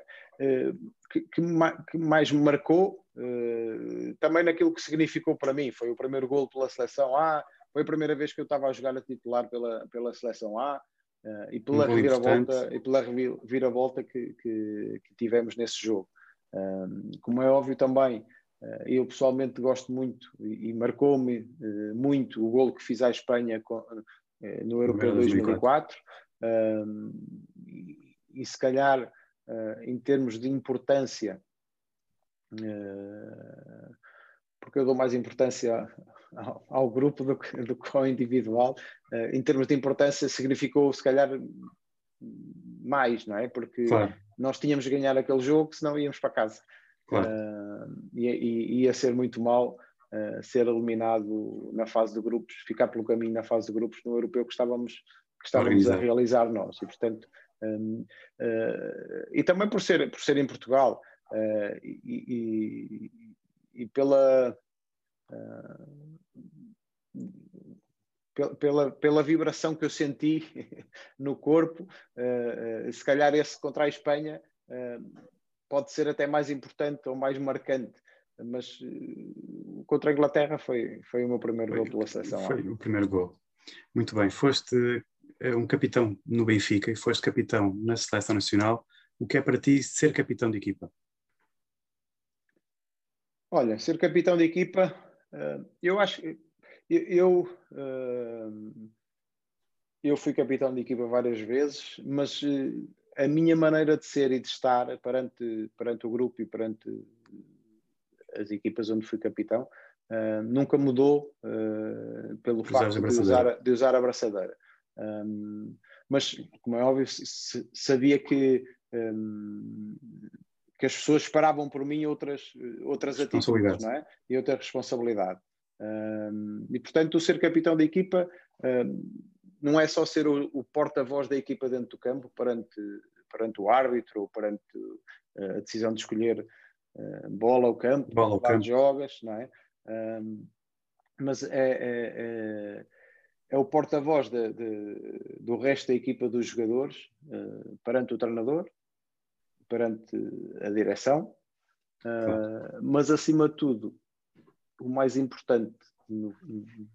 que, que, que mais me marcou uh, também naquilo que significou para mim. Foi o primeiro gol pela seleção A, foi a primeira vez que eu estava a jogar a titular pela, pela seleção A uh, e pela um reviravolta, e pela reviravolta que, que, que tivemos nesse jogo. Um, como é óbvio também, uh, eu pessoalmente gosto muito e, e marcou-me muito o gol que fiz à Espanha com, no Europeu 2004. 2004. Um, e, se calhar uh, em termos de importância, uh, porque eu dou mais importância ao, ao grupo do que, do que ao individual, uh, em termos de importância significou se calhar mais, não é? Porque claro. nós tínhamos de ganhar aquele jogo, senão íamos para casa. Claro. E, ia ser muito mal ser eliminado na fase de grupos, ficar pelo caminho na fase de grupos no europeu que estávamos, que estávamos a realizar nós. E, portanto, um, uh, e também por ser, por ser em Portugal uh, e, e, e, pela, uh, pela, pela vibração que eu senti no corpo, se calhar esse contra a Espanha pode ser até mais importante ou mais marcante mas contra a Inglaterra foi, foi o meu primeiro foi, gol pela seleção. Foi o primeiro gol. Muito bem, foste um capitão no Benfica e foste capitão na seleção nacional, o que é para ti ser capitão de equipa? Olha, ser capitão de equipa, eh, eu acho que eu, eu fui capitão de equipa várias vezes, mas eh, a minha maneira de ser e de estar perante, perante o grupo e perante as equipas onde fui capitão eh, nunca mudou pelo facto de usar, de usar a braçadeira. Um, mas, como é óbvio, sabia que, um, que as pessoas esperavam por mim outras, outras atitudes não é? e outra responsabilidade. Um, e, portanto, o ser capitão da equipa não é só ser o, o porta-voz da equipa dentro do campo perante, perante o árbitro ou perante a decisão de escolher uh, bola ao campo, bola ao campo. jogas, não é? Mas é, é, é, é o porta-voz do resto da equipa dos jogadores uh, perante o treinador, perante a direção, uh, mas acima de tudo, o mais importante no,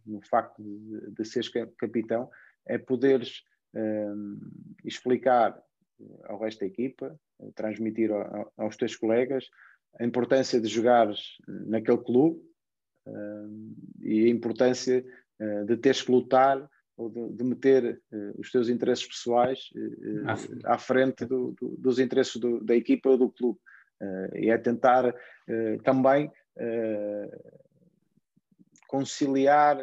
no facto de, de seres capitão é poderes uh, explicar ao resto da equipa, transmitir aos teus colegas a importância de jogares naquele clube e a importância de teres que lutar ou de, de meter uh, os teus interesses pessoais uh, à, à frente do, do, dos interesses do, da equipa ou do clube. E é tentar também conciliar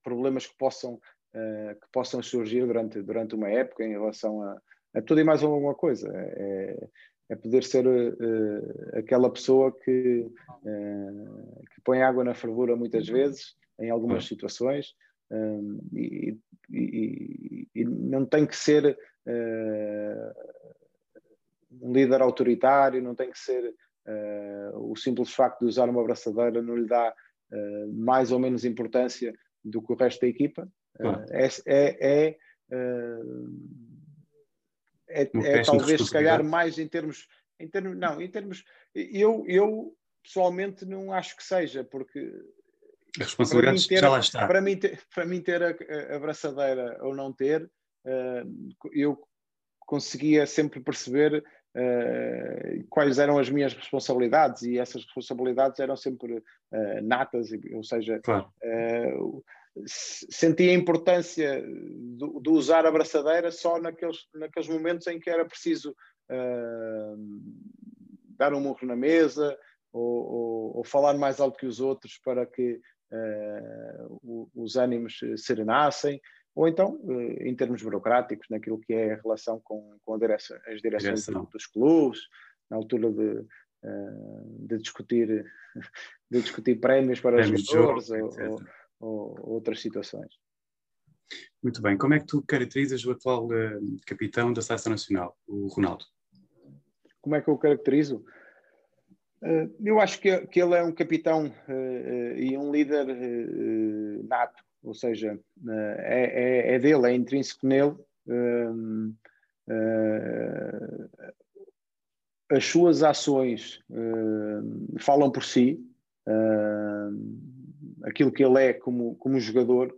problemas que possam, que possam surgir durante, durante uma época em relação a, a tudo e mais alguma coisa. É, é poder ser uh, aquela pessoa que, uh, que põe água na fervura muitas vezes, em algumas situações, um, e, e, e, não tem que ser uh, um líder autoritário, não tem que ser o simples facto de usar uma abraçadeira não lhe dá mais ou menos importância do que o resto da equipa. é, é, é é, é talvez se calhar mais em termos, em termos não, em termos eu, eu pessoalmente não acho que seja, porque a responsabilidade ter, já lá está. Para mim ter, para mim ter a, a abraçadeira ou não ter, uh, eu conseguia sempre perceber uh, quais eram as minhas responsabilidades e essas responsabilidades eram sempre uh, natas, ou seja, claro. Uh, sentia a importância de, de, usar a braçadeira só naqueles, naqueles momentos em que era preciso dar um murro na mesa ou, ou, ou, falar mais alto que os outros para que os ânimos serenassem ou então, eh, em termos burocráticos, naquilo que é a relação com, com direção, as direções dos clubes, na altura de, de, discutir, de discutir prémios para os jogadores ou, ou, ou, outras situações. Muito bem. Como é que tu caracterizas o atual uh, capitão da Seleção Nacional, o Ronaldo? Como é que eu o caracterizo? Uh, eu acho que, que ele é um capitão uh, e um líder nato ou seja, é, é, é dele, é intrínseco nele. Uh, uh, as suas ações uh, falam por si, aquilo que ele é como, como jogador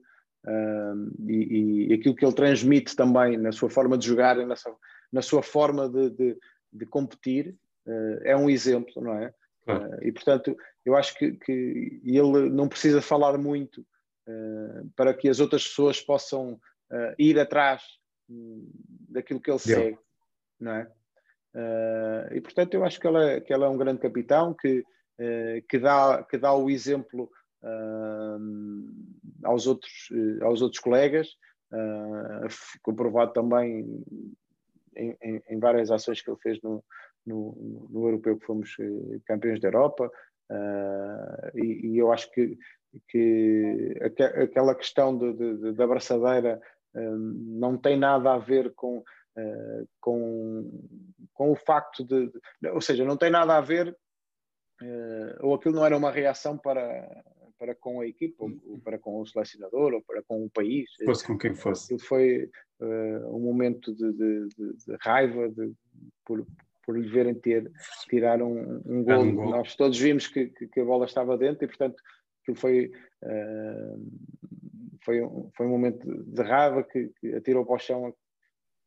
e, e, aquilo que ele transmite também na sua forma de jogar e na sua, na sua forma de, de, de competir é um exemplo, não é? e portanto, eu acho que, que ele não precisa falar muito eh, para que as outras pessoas possam uh, ir atrás hum, daquilo que ele Deu. segue, não é? Uh, e portanto eu acho que ele é, que ele é um grande capitão que, que, dá, que dá o exemplo aos, outros, aos outros colegas, comprovado também em, em, em, várias ações que ele fez no, no, no europeu que fomos campeões da Europa, e, e, eu acho que que aquela questão de, de, da abraçadeira não tem nada a ver com, uh, com, com o facto de, de, Ou seja, não tem nada a ver, uh, ou aquilo não era uma reação para, para com a equipa, ou para com o selecionador, ou para com o país. Fosse com quem fosse. Aquilo foi uh, um momento de, de raiva por, por lhe verem ter, tirar um, um, gol. um gol. Nós todos vimos que, que, que, a bola estava dentro e, portanto, aquilo foi, uh, foi, um, foi um momento de raiva que, que, atirou para o chão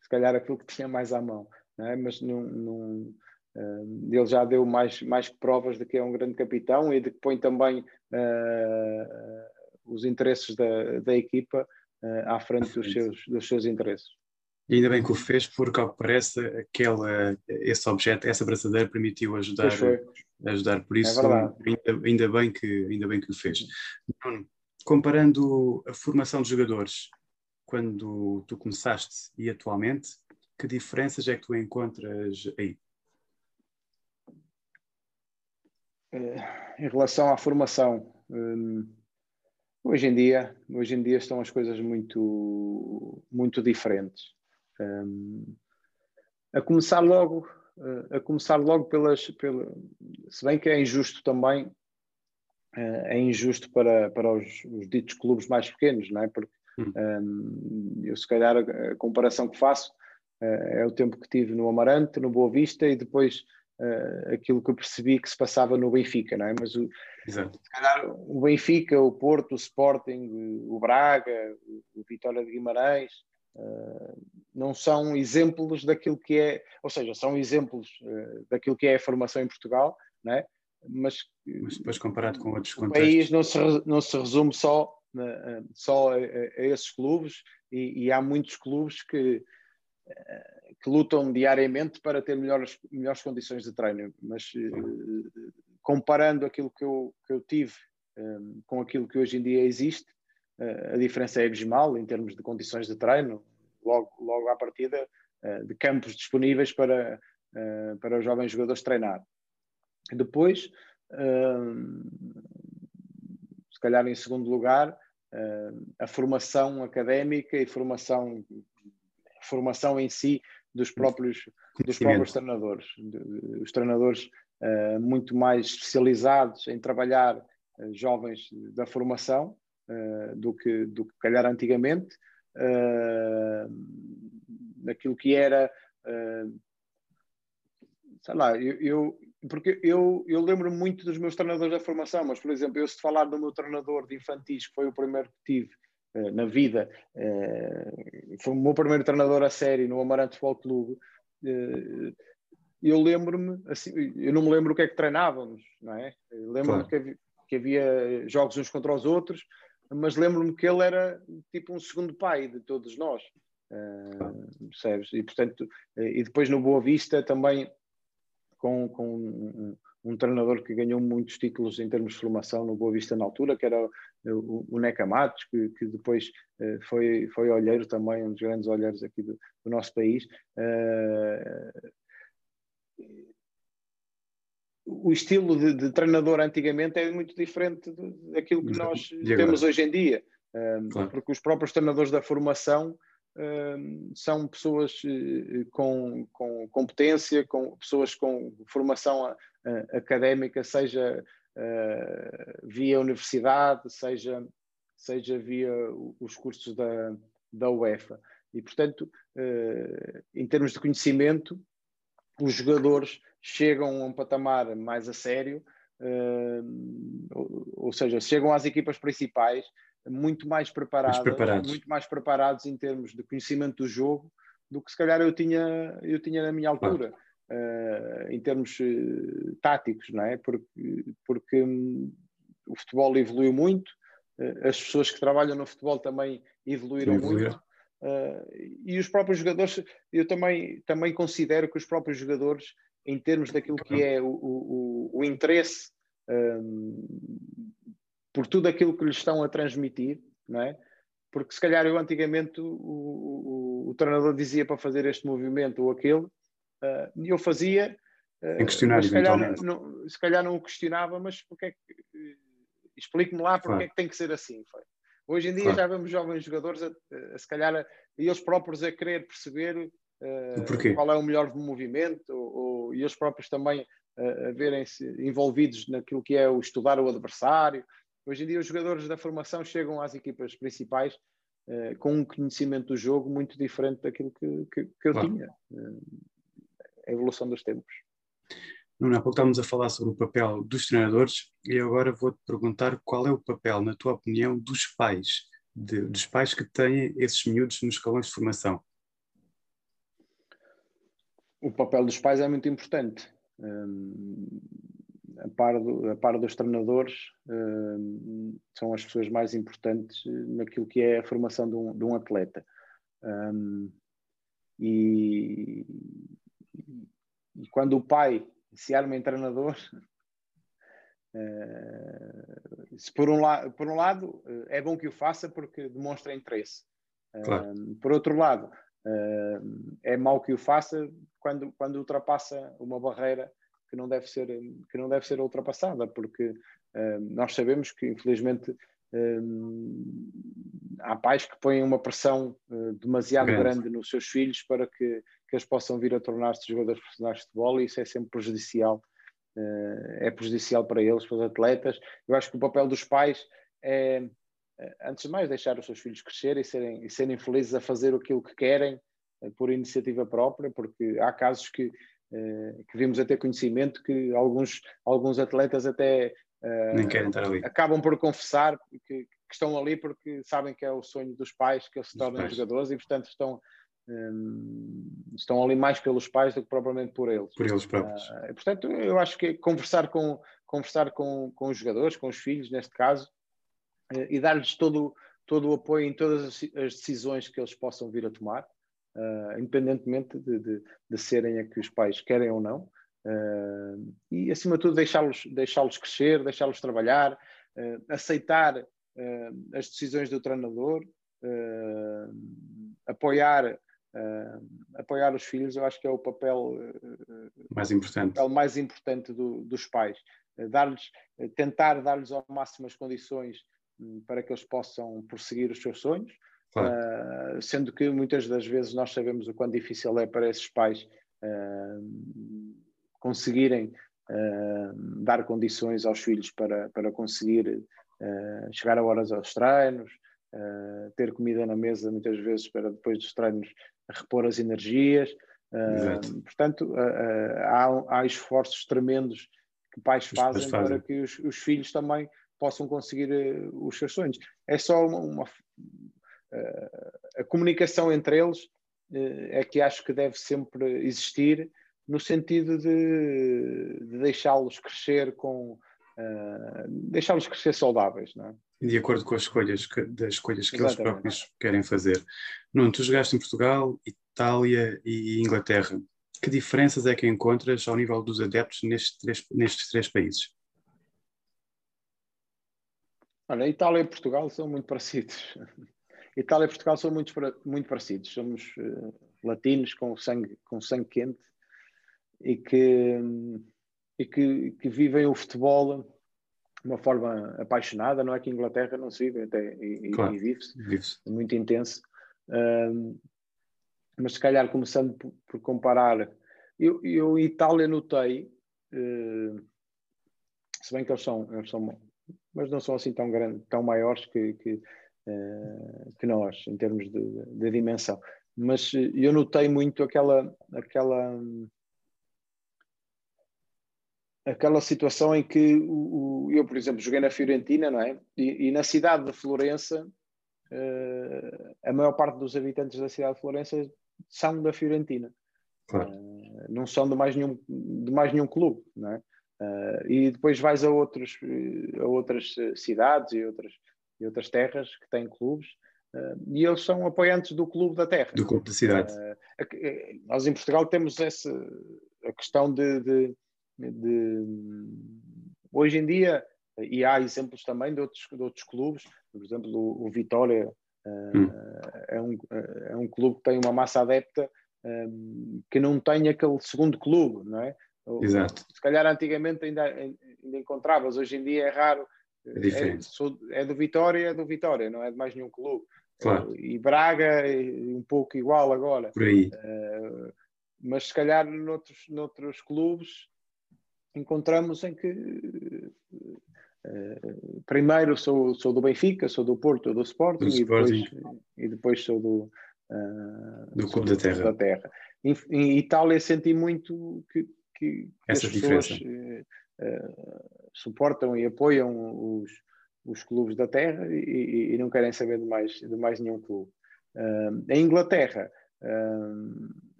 se calhar aquilo que tinha mais à mão, é? mas num, num, uh, ele já deu mais, mais provas de que é um grande capitão e de que põe também os interesses da, da equipa à frente dos seus, dos seus interesses. E ainda bem que o fez, porque ao que parece, aquela, esse objeto, essa braçadeira permitiu ajudar, ajudar. Por isso, é ainda, ainda, bem que, ainda bem que o fez. Bruno, comparando a formação de jogadores quando tu começaste e atualmente, que diferenças é que tu encontras aí? Eh, em relação à formação, hum, hoje em dia, hoje em dia estão as coisas muito, muito diferentes. Um, a começar logo, a começar logo pelas, pela, se bem que é injusto também, é injusto para, para os, os, ditos clubes mais pequenos, não é? Porque um, eu se calhar a, comparação que faço é o tempo que tive no Amarante, no Boa Vista e depois Uh, aquilo que eu percebi que se passava no Benfica, não é? Mas o, Exato. se calhar o Benfica, o Porto, o Sporting, o Braga, o, o Vitória de Guimarães, uh, não são exemplos daquilo que é, ou seja, são exemplos uh, daquilo que é a formação em Portugal, né? mas, mas depois comparado com outros o contextos. país não se, não se resume só, só a, a, esses clubes e, e, há muitos clubes que, que lutam diariamente para ter melhores, melhores condições de treino, mas comparando aquilo que eu, que eu tive com aquilo que hoje em dia existe, a diferença é abismal em termos de condições de treino, logo, logo à partida uh, de campos disponíveis para, uh, para os jovens jogadores treinar. Depois, uh, se calhar em segundo lugar, a formação académica e formação, formação em si dos próprios, dos próprios treinadores. Os treinadores muito mais especializados em trabalhar jovens da formação do que do que calhar antigamente uh, naquilo que era, uh, sei lá, eu, eu porque eu, eu lembro muito dos meus treinadores da formação, mas, por exemplo, eu se falar do meu treinador de infantis, que foi o primeiro que tive, na vida. Foi o meu primeiro treinador a sério no Amarante Futebol Clube. Eu lembro-me, assim, eu não me lembro o que é que treinávamos, não é? Lembro-me claro. que, havia, que havia jogos uns contra os outros, mas lembro-me que ele era tipo um segundo pai de todos nós. Uh, percebes? E portanto, e depois no Boa Vista também com, com um, treinador que ganhou muitos títulos em termos de formação no Boa Vista na altura, que era o, o Neca Matos, que, que depois uh, foi, foi olheiro também, um dos grandes olheiros aqui do, do nosso país. Uh, o estilo de, de, treinador antigamente é muito diferente daquilo que nós temos hoje em dia, claro. porque os próprios treinadores da formação são pessoas com, com competência, com pessoas com formação académica, seja uh, via universidade, seja, seja via os cursos da, da UEFA. E, portanto, uh, em termos de conhecimento, os jogadores chegam a um patamar mais a sério, uh, ou, seja, chegam às equipas principais muito mais preparados, muito mais preparados em termos de conhecimento do jogo do que se calhar eu tinha, eu tinha na minha altura, uh, em termos uh, táticos, não é? Porque, porque um, o futebol evoluiu muito, uh, as pessoas que trabalham no futebol também evoluíram muito. e os próprios jogadores, eu também, também considero que os próprios jogadores, em termos daquilo que é o, o, o interesse um, por tudo aquilo que lhes estão a transmitir, não é? Porque se calhar eu antigamente o, o, o treinador dizia para fazer este movimento ou aquele, uh, eu fazia. Uh, questionar se calhar, não, se calhar não o questionava, mas porque é que. Explique-me lá porque claro. é que tem que ser assim. Foi. Hoje em dia claro. já vemos jovens jogadores, a, a, se calhar, a, eles próprios a querer perceber uh, qual é o melhor movimento, ou, ou, e eles próprios também a verem-se envolvidos naquilo que é o estudar o adversário, Hoje em dia, os jogadores da formação chegam às equipas principais uh, com um conhecimento do jogo muito diferente daquilo que, que, que eu claro. tinha. Uh, a evolução dos tempos. Nuno, há pouco estávamos a falar sobre o papel dos treinadores e agora vou-te perguntar qual é o papel, na tua opinião, dos pais, de, dos pais que têm esses miúdos nos escalões de formação. O papel dos pais é muito importante. Hum, a par, do, a par dos treinadores, uh, são as pessoas mais importantes naquilo que é a formação de um, de um atleta. Um, e, e, quando o pai se arma em treinador, uh, se por um, la por um lado uh, é bom que o faça porque demonstra interesse. Claro. por outro lado, é mau que o faça quando, quando ultrapassa uma barreira que não deve ser, que não deve ser ultrapassada, porque nós sabemos que, infelizmente, há pais que põem uma pressão uh, demasiado grande. grande. nos seus filhos para que, que eles possam vir a tornar-se jogadores profissionais de futebol e isso é sempre prejudicial. é prejudicial para eles, para os atletas. Eu acho que o papel dos pais é, antes de mais, deixar os seus filhos crescer e serem, e serem felizes a fazer aquilo que querem por iniciativa própria, porque há casos que eh, que vimos a ter conhecimento que alguns, alguns atletas até uh, acabam por confessar que, que, estão ali porque sabem que é o sonho dos pais que eles se tornem jogadores e portanto estão um, estão ali mais pelos pais do que propriamente por eles. Por eles próprios. Uh, portanto, eu acho que conversar com conversar com, com os jogadores, com os filhos neste caso, uh, e dar-lhes todo todo o apoio em todas as, as decisões que eles possam vir a tomar uh, independentemente de, de, de, serem a que os pais querem ou não. Uh, e, acima de tudo, deixá-los deixá crescer, deixá-los trabalhar, uh, aceitar as decisões do treinador, apoiar, apoiar os filhos, eu acho que é o papel mais importante, papel mais importante do, dos pais. dar-lhes, tentar dar-lhes ao máximo as condições hum, para que eles possam prosseguir os seus sonhos, Claro. Uh, sendo que muitas das vezes nós sabemos o quão difícil é para esses pais uh, conseguirem uh, dar condições aos filhos para, para conseguir chegar a horas aos treinos, ter comida na mesa muitas vezes para depois dos treinos repor as energias. portanto, há, há esforços tremendos que pais fazem, fazem. para que os, os filhos também possam conseguir uh, os seus sonhos. É só uma, uma uh, a comunicação entre eles uh, é que acho que deve sempre existir no sentido de, de deixá-los crescer com deixá-los crescer saudáveis, não é? De acordo com as escolhas que, das escolhas que Exatamente. eles próprios querem fazer. Nuno, tu jogaste em Portugal, Itália e Inglaterra. Que diferenças é que encontras ao nível dos adeptos nestes três, nestes três países? Olha, Itália e Portugal são muito parecidos. Itália e Portugal são muito, muito parecidos. Somos uh, latinos com sangue, com sangue quente e que, e que, que vivem o futebol de uma forma apaixonada. Não é que em Inglaterra não se vive, até, e, claro, e vive-se. Vive muito intenso. Uh, mas se calhar começando por, por comparar, eu, eu Itália notei, uh, se bem que eles são, eles são, mas não são assim tão grandes, tão maiores que, que, uh, que nós, em termos de, de, dimensão. Mas eu notei muito aquela, aquela, aquela situação em que o, o, eu, por exemplo, joguei na Fiorentina, não é? E, e na cidade de Florença, uh, a maior parte dos habitantes da cidade de Florença são da Fiorentina. Claro. Uh, não são de mais nenhum, de mais nenhum clube, não é? Uh, e depois vais a, outros, a outras cidades e outras, e outras terras que têm clubes uh, e eles são apoiantes do clube da terra. Do clube da cidade. nós em Portugal temos essa a questão de, de, de, hoje em dia e há exemplos também de outros, de outros clubes, por exemplo o, o Vitória Hum. É, um, é um clube que tem uma massa adepta um, que não tem aquele segundo clube, não é? Exato. Se calhar antigamente ainda, ainda encontravas, hoje em dia é raro. É diferente. É, sou, é do Vitória, é do Vitória, não é de mais nenhum clube. Claro. E Braga um pouco igual agora. Por aí. Uh, mas se calhar noutros, noutros clubes encontramos em que Uh, primeiro sou, sou do Benfica, sou do Porto, do Sporting, do e, Sporting. Depois, e depois sou do, uh, do Clube da Terra. Da terra. Em, em, Itália senti muito que, que, Essa as diferença. pessoas uh, suportam e apoiam os, os clubes da terra e, e, não querem saber de mais, de mais nenhum clube. em Inglaterra,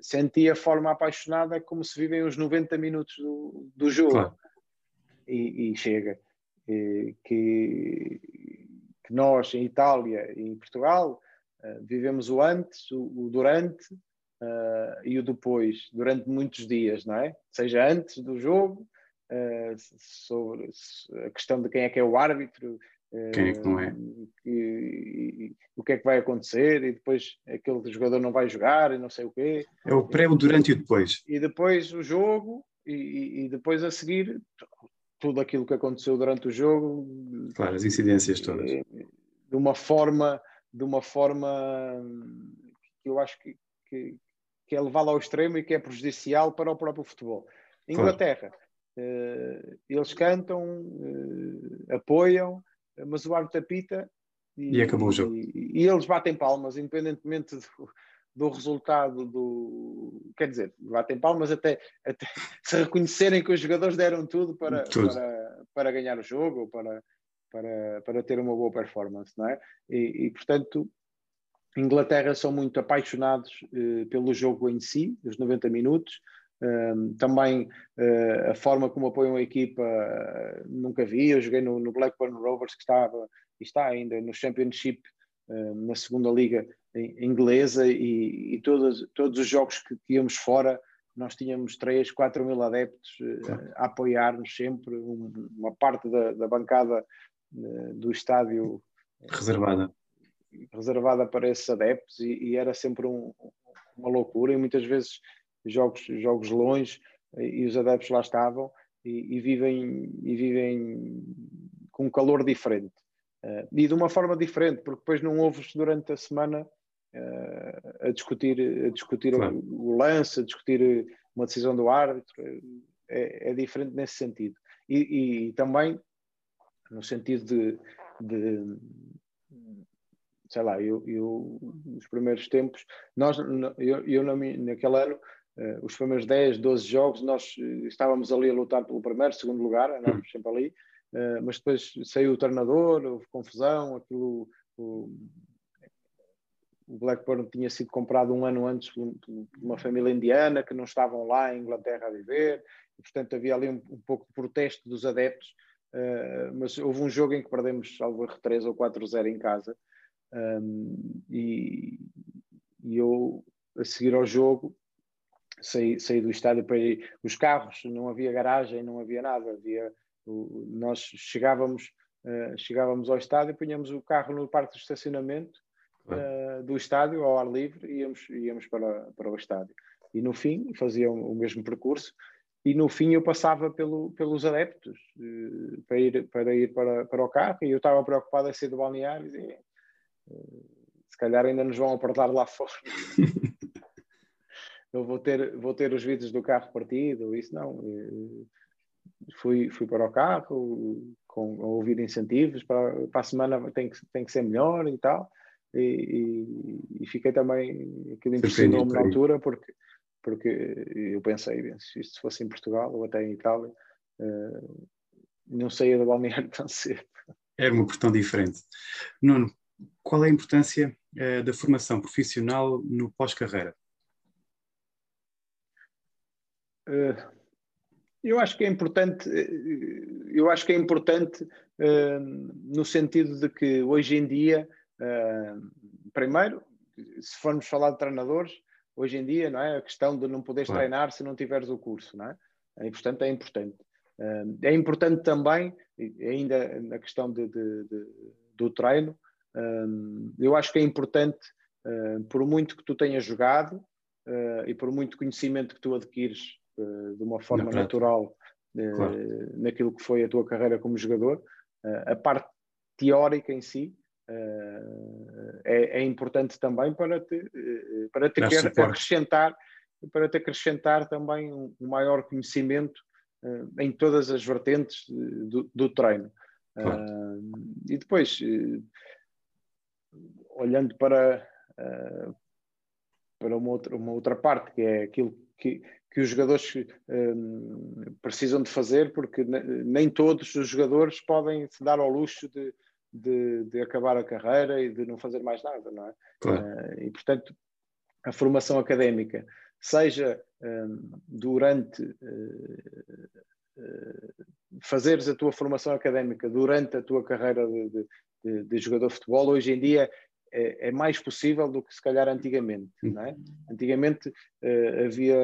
senti a forma apaixonada como se vivem os 90 minutos do, do jogo. Claro. E, e, chega que, que nós, em Itália e em Portugal, uh, vivemos o antes, o, o durante uh, e o depois, durante muitos dias, não é? Seja antes do jogo, uh, sobre a questão de quem é que é o árbitro, quem é que não é? E, e, o que é que vai acontecer e depois aquele jogador não vai jogar e não sei o quê. É o pré, o durante e o depois. E depois o jogo e, e depois a seguir tudo aquilo que aconteceu durante o jogo. Claro, as incidências todas. Eh, de uma forma, de uma forma que eu acho que, que, que é levada ao extremo e que é prejudicial para o próprio futebol. Inglaterra, uh, eles cantam, uh, apoiam, mas o árbitro apita e, e acabou o jogo. E, e, eles batem palmas, independentemente do, do resultado do. Quer dizer, batem palmas até, até se reconhecerem que os jogadores deram tudo para, tudo. para, para ganhar o jogo, para, para, para ter uma boa performance, não é? E, e portanto, Inglaterra são muito apaixonados eh, pelo jogo em si, os 90 minutos. Um, também uh, a forma como apoiam a equipa uh, nunca vi. Eu joguei no, no Blackburn Rovers, que estava e está ainda no Championship, uh, na segunda liga, inglesa e, e todos, todos os jogos que, que íamos fora nós tínhamos 3, 4 mil adeptos a apoiar-nos sempre, um, uma parte da, da bancada do estádio reservada. reservada para esses adeptos e, e era sempre um, uma loucura e muitas vezes jogos, jogos longe e, e os adeptos lá estavam e, e, vivem, e vivem com um calor diferente uh, e de uma forma diferente, porque depois não ouves durante a semana uh, a discutir, a discutir claro. o, o, lance, a discutir uma decisão do árbitro, é, é diferente nesse sentido. E, e, também no sentido de, de sei lá, eu, eu, nos primeiros tempos, nós, eu, eu naquele ano, os primeiros 10, 12 jogos, nós estávamos ali a lutar pelo primeiro, segundo lugar, andávamos sempre ali, uh, mas depois saiu o treinador, houve confusão, aquilo. O, o Blackburn tinha sido comprado um ano antes por uma família indiana que não estavam lá em Inglaterra a viver, e, portanto havia ali um, um pouco de protesto dos adeptos, uh, mas houve um jogo em que perdemos algo 3 ou 4-0 em casa, um, e, e, eu a seguir ao jogo saí, saí do estádio para ir, os carros, não havia garagem, não havia nada, havia, o, nós chegávamos, uh, chegávamos ao estádio, punhamos o carro no parque de estacionamento, uh, do estádio ao ar livre e íamos, íamos para, para o estádio. E no fim fazia o, mesmo percurso e no fim eu passava pelo, pelos adeptos uh, para ir, para, ir para, para o carro e eu estava preocupado em sair do balneário e se calhar ainda nos vão apertar lá fora. eu vou ter, vou ter os vidros do carro partido, isso não. Fui, fui para o carro com ouvir incentivos para, para a semana tem que, tem que ser melhor e tal e, e, e fiquei também, aquilo impressionou-me na altura, porque, porque eu pensei, se isto fosse em Portugal ou até em Itália, uh, não saía do balneário tão cedo. Era uma questão diferente. Nuno, qual é a importância uh, da formação profissional no pós-carreira? Uh, eu acho que é importante, eu acho que é importante no sentido de que hoje em dia primeiro, se formos falar de treinadores, hoje em dia, não é? A questão de não poderes claro. treinar se não tiveres o curso, não é? E, portanto, é importante. É importante também, ainda na questão de, de, de, do treino, eu acho que é importante, por muito que tu tenhas jogado e por muito conhecimento que tu adquires de uma forma natural claro. naquilo que foi a tua carreira como jogador, a parte teórica em si, é, é, importante também para te, para te quer, acrescentar para te acrescentar também um, maior conhecimento em todas as vertentes do, do treino. E depois olhando para para uma outra, uma outra parte que é aquilo que, que os jogadores precisam de fazer porque nem todos os jogadores podem se dar ao luxo de de, de, acabar a carreira e de não fazer mais nada, não é? Claro. Uh, e, portanto, a formação académica, seja um, durante uh, uh, fazeres a tua formação académica durante a tua carreira de, de, de jogador de futebol, hoje em dia é, é, mais possível do que se calhar antigamente, não é? Antigamente havia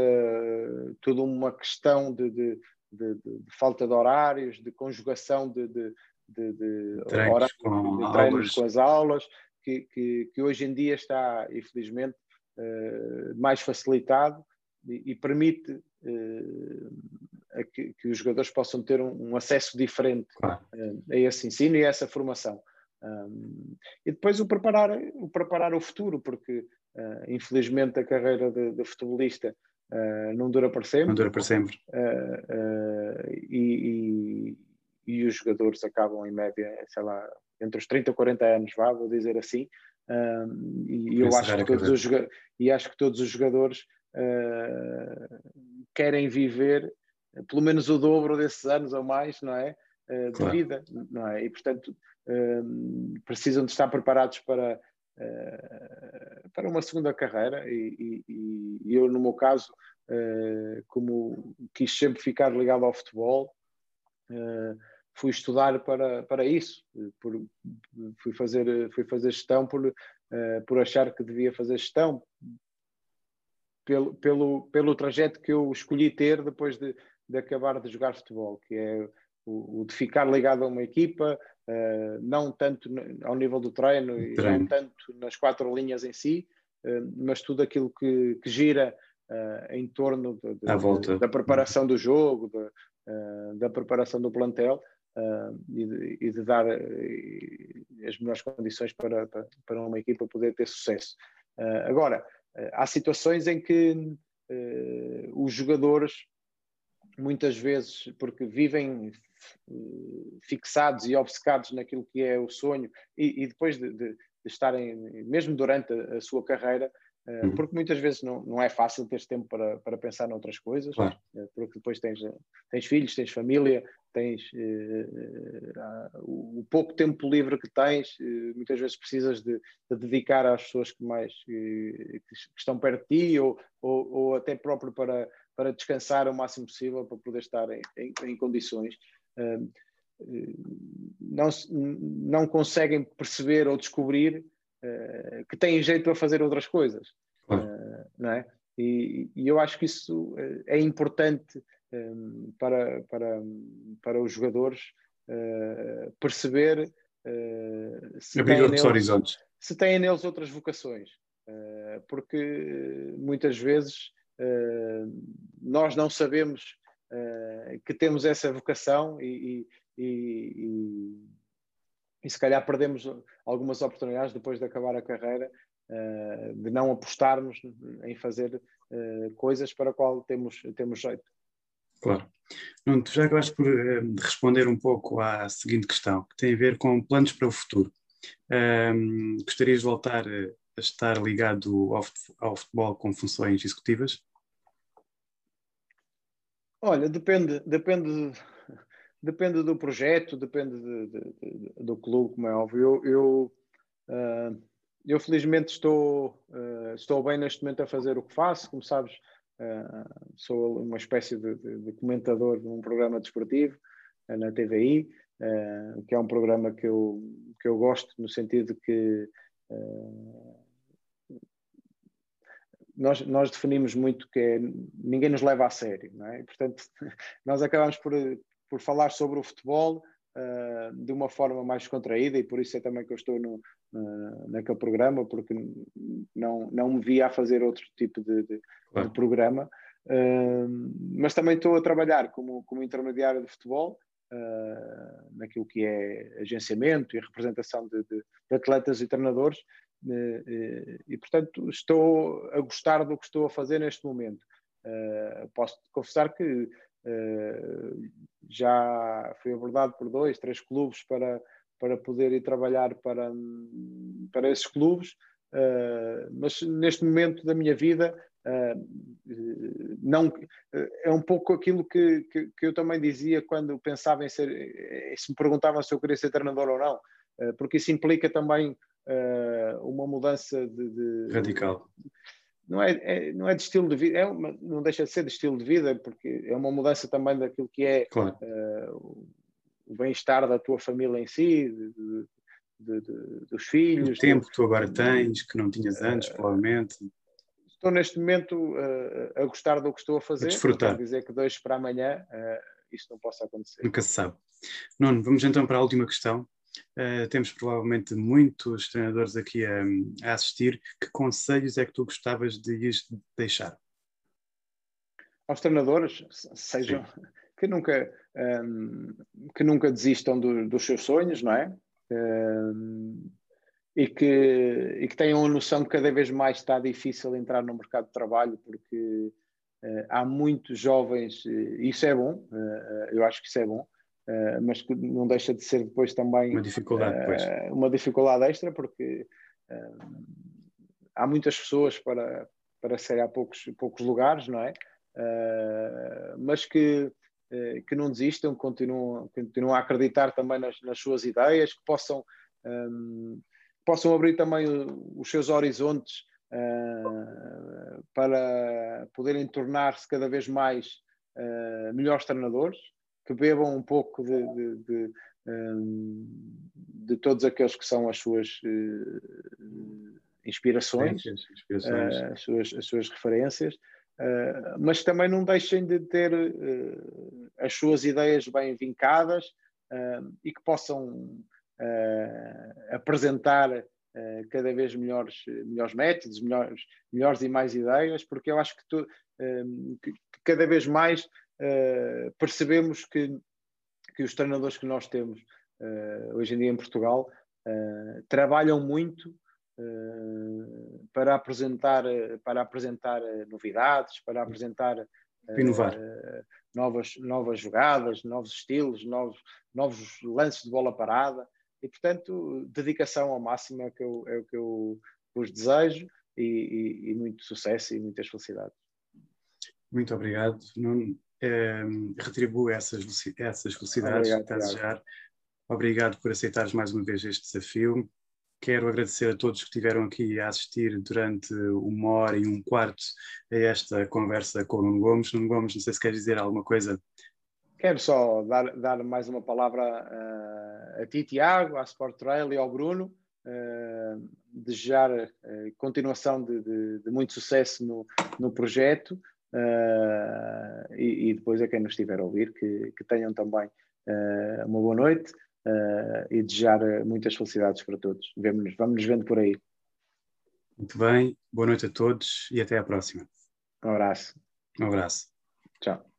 toda uma questão de, de, de, de, falta de horários, de conjugação de, horários, com, de treinos com as aulas, que, que, que, hoje em dia está, infelizmente, uh, mais facilitado e, e permite uh, que, que, os jogadores possam ter um, um acesso diferente claro. a esse ensino e a essa formação. Um, e depois o preparar, o preparar o futuro, porque infelizmente a carreira de, de futebolista não dura para sempre. Não dura para sempre. e, e os jogadores acabam em média, sei lá, entre os 30 e 40 anos, vá, vou dizer assim, e eu acho que, todos os, e acho que todos os jogadores uh, querem viver pelo menos o dobro desses anos ou mais, não é? Uh, de claro. vida, não é? E portanto um, precisam de estar preparados para, uh, para uma segunda carreira e, e, e eu no meu caso, como quis sempre ficar ligado ao futebol, fui estudar para, para isso, por, fui, fazer, fui fazer gestão por, uh, por achar que devia fazer gestão, pelo, pelo, pelo trajeto que eu escolhi ter depois de, de acabar de jogar futebol, que é o, o de ficar ligado a uma equipa, uh, não tanto ao nível do treino, e não tanto nas quatro linhas em si, uh, mas tudo aquilo que, que gira em torno de, de, da preparação do jogo, da preparação do plantel, uh, e, de, e, de, dar uh, as melhores condições para, para, para, uma equipa poder ter sucesso. Uh, agora, há situações em que os jogadores, muitas vezes, porque vivem fixados e obcecados naquilo que é o sonho, e, e depois de, de, de, estarem, mesmo durante a, a sua carreira, uhum. porque muitas vezes não, não é fácil ter tempo para, para pensar noutras coisas, claro. porque depois tens, tens filhos, tens família, tens uh, uh, o pouco tempo livre que tens, uh, muitas vezes precisas de, de, dedicar às pessoas que mais que, estão perto de ti ou, ou, ou, até próprio para, para descansar o máximo possível para poder estar em, em, em condições. Não, não conseguem perceber ou descobrir que têm jeito para fazer outras coisas, não é? E, e, eu acho que isso é importante um, para, para, para os jogadores uh, perceber uh, se, Abrir outros neles, horizontes. se têm neles outras vocações. Uh, porque muitas vezes nós não sabemos que temos essa vocação e, e, e, e, se calhar perdemos algumas oportunidades depois de acabar a carreira de não apostarmos em fazer coisas para a qual temos, temos jeito. Claro. Nuno, tu já acabaste por uh, responder um pouco à seguinte questão, que tem a ver com planos para o futuro. Um, gostarias de voltar a estar ligado ao futebol com funções executivas? Olha, depende, depende, depende do projeto, depende de, de, de, do clube, como é óbvio. Eu, eu, uh, eu felizmente estou, uh, estou bem neste momento a fazer o que faço, como sabes, Uh, sou uma espécie de, comentador de um programa desportivo na TVI, que é um programa que eu, que eu gosto, no sentido que nós, nós definimos muito que é, ninguém nos leva a sério, não é? E, portanto, nós acabamos por, por falar sobre o futebol uh, de uma forma mais contraída e por isso é também que eu estou no, uh, naquele programa, porque não, não me via a fazer outro tipo de, de, claro. de programa. Uh, mas também estou a trabalhar como, como intermediário de futebol, uh, naquilo que é agenciamento e representação de, de, atletas e treinadores, e portanto estou a gostar do que estou a fazer neste momento. posso confessar que já fui abordado por dois, três clubes para, para poder ir trabalhar para, para esses clubes, mas neste momento da minha vida uh, não é um pouco aquilo que, que, que, eu também dizia quando pensava em ser, eh, se me perguntavam se eu queria ser treinador ou não, uh, porque isso implica também uma mudança de, de radical não é, é, não é de estilo de vida, é uma, não deixa de ser de estilo de vida, porque é uma mudança também daquilo que é claro. uh, o bem-estar da tua família em si, de, dos filhos. O tempo que tu agora tens, que não tinhas antes, uh, provavelmente. Estou neste momento uh, a gostar do que estou a fazer. A desfrutar. Não dizer que dois para amanhã isto não possa acontecer. Nunca se sabe. Nuno, vamos então para a última questão. Uh, temos provavelmente muitos treinadores aqui a, a, assistir. Que conselhos é que tu gostavas de lhes deixar? Aos treinadores, sejam que nunca, um, que nunca desistam do, dos seus sonhos, não é? Um, e, que, e que tenham a noção que cada vez mais está difícil entrar no mercado de trabalho porque uh, há muitos jovens, e isso é bom, uh, eu acho que isso é bom, uh, mas que não deixa de ser depois também uma dificuldade, uh, uma dificuldade extra, porque uh, há muitas pessoas para, para ser há poucos, poucos lugares, não é? mas que, que não desistam, continuam, continuam a acreditar também nas, nas suas ideias, que possam, um, possam abrir também os seus horizontes para poderem tornar-se cada vez mais melhores treinadores que bebam um pouco de, de, de, hum, de todos aqueles que são as suas uh, inspirações, inspirações. Uh, as, suas, as suas referências, uh, mas também não deixem de ter as suas ideias bem vincadas e que possam apresentar cada vez melhores, melhores métodos, melhores, melhores e mais ideias, porque eu acho que, tu, que cada vez mais uh, percebemos que, que os treinadores que nós temos uh, hoje em dia em Portugal uh, trabalham muito para apresentar, para apresentar novidades, para apresentar inovar. novas, novas jogadas, novos estilos, novos, novos lances de bola parada e portanto dedicação ao máximo é o que eu, é o que eu vos desejo e, e, e muito sucesso e muitas felicidades. Muito obrigado. Nuno, eh, retribuo essas, essas felicidades obrigado, que a desejar. Obrigado por aceitares mais uma vez este desafio. Quero agradecer a todos que estiveram aqui a assistir durante uma hora e um quarto a esta conversa com o Nuno Gomes. Nuno Gomes, não sei se quer dizer alguma coisa. Quero só dar, dar mais uma palavra uh, a ti, Tiago, à Sport Trail e ao Bruno. Uh, desejar uh, continuação de, de, de, muito sucesso no, no projeto uh, e, e, depois a quem nos estiver a ouvir que, que tenham também uma boa noite uh, e desejar muitas felicidades para todos. Vemo-nos, vamos nos vendo por aí. Muito bem, boa noite a todos e até à próxima. Um abraço. Um abraço. Tchau.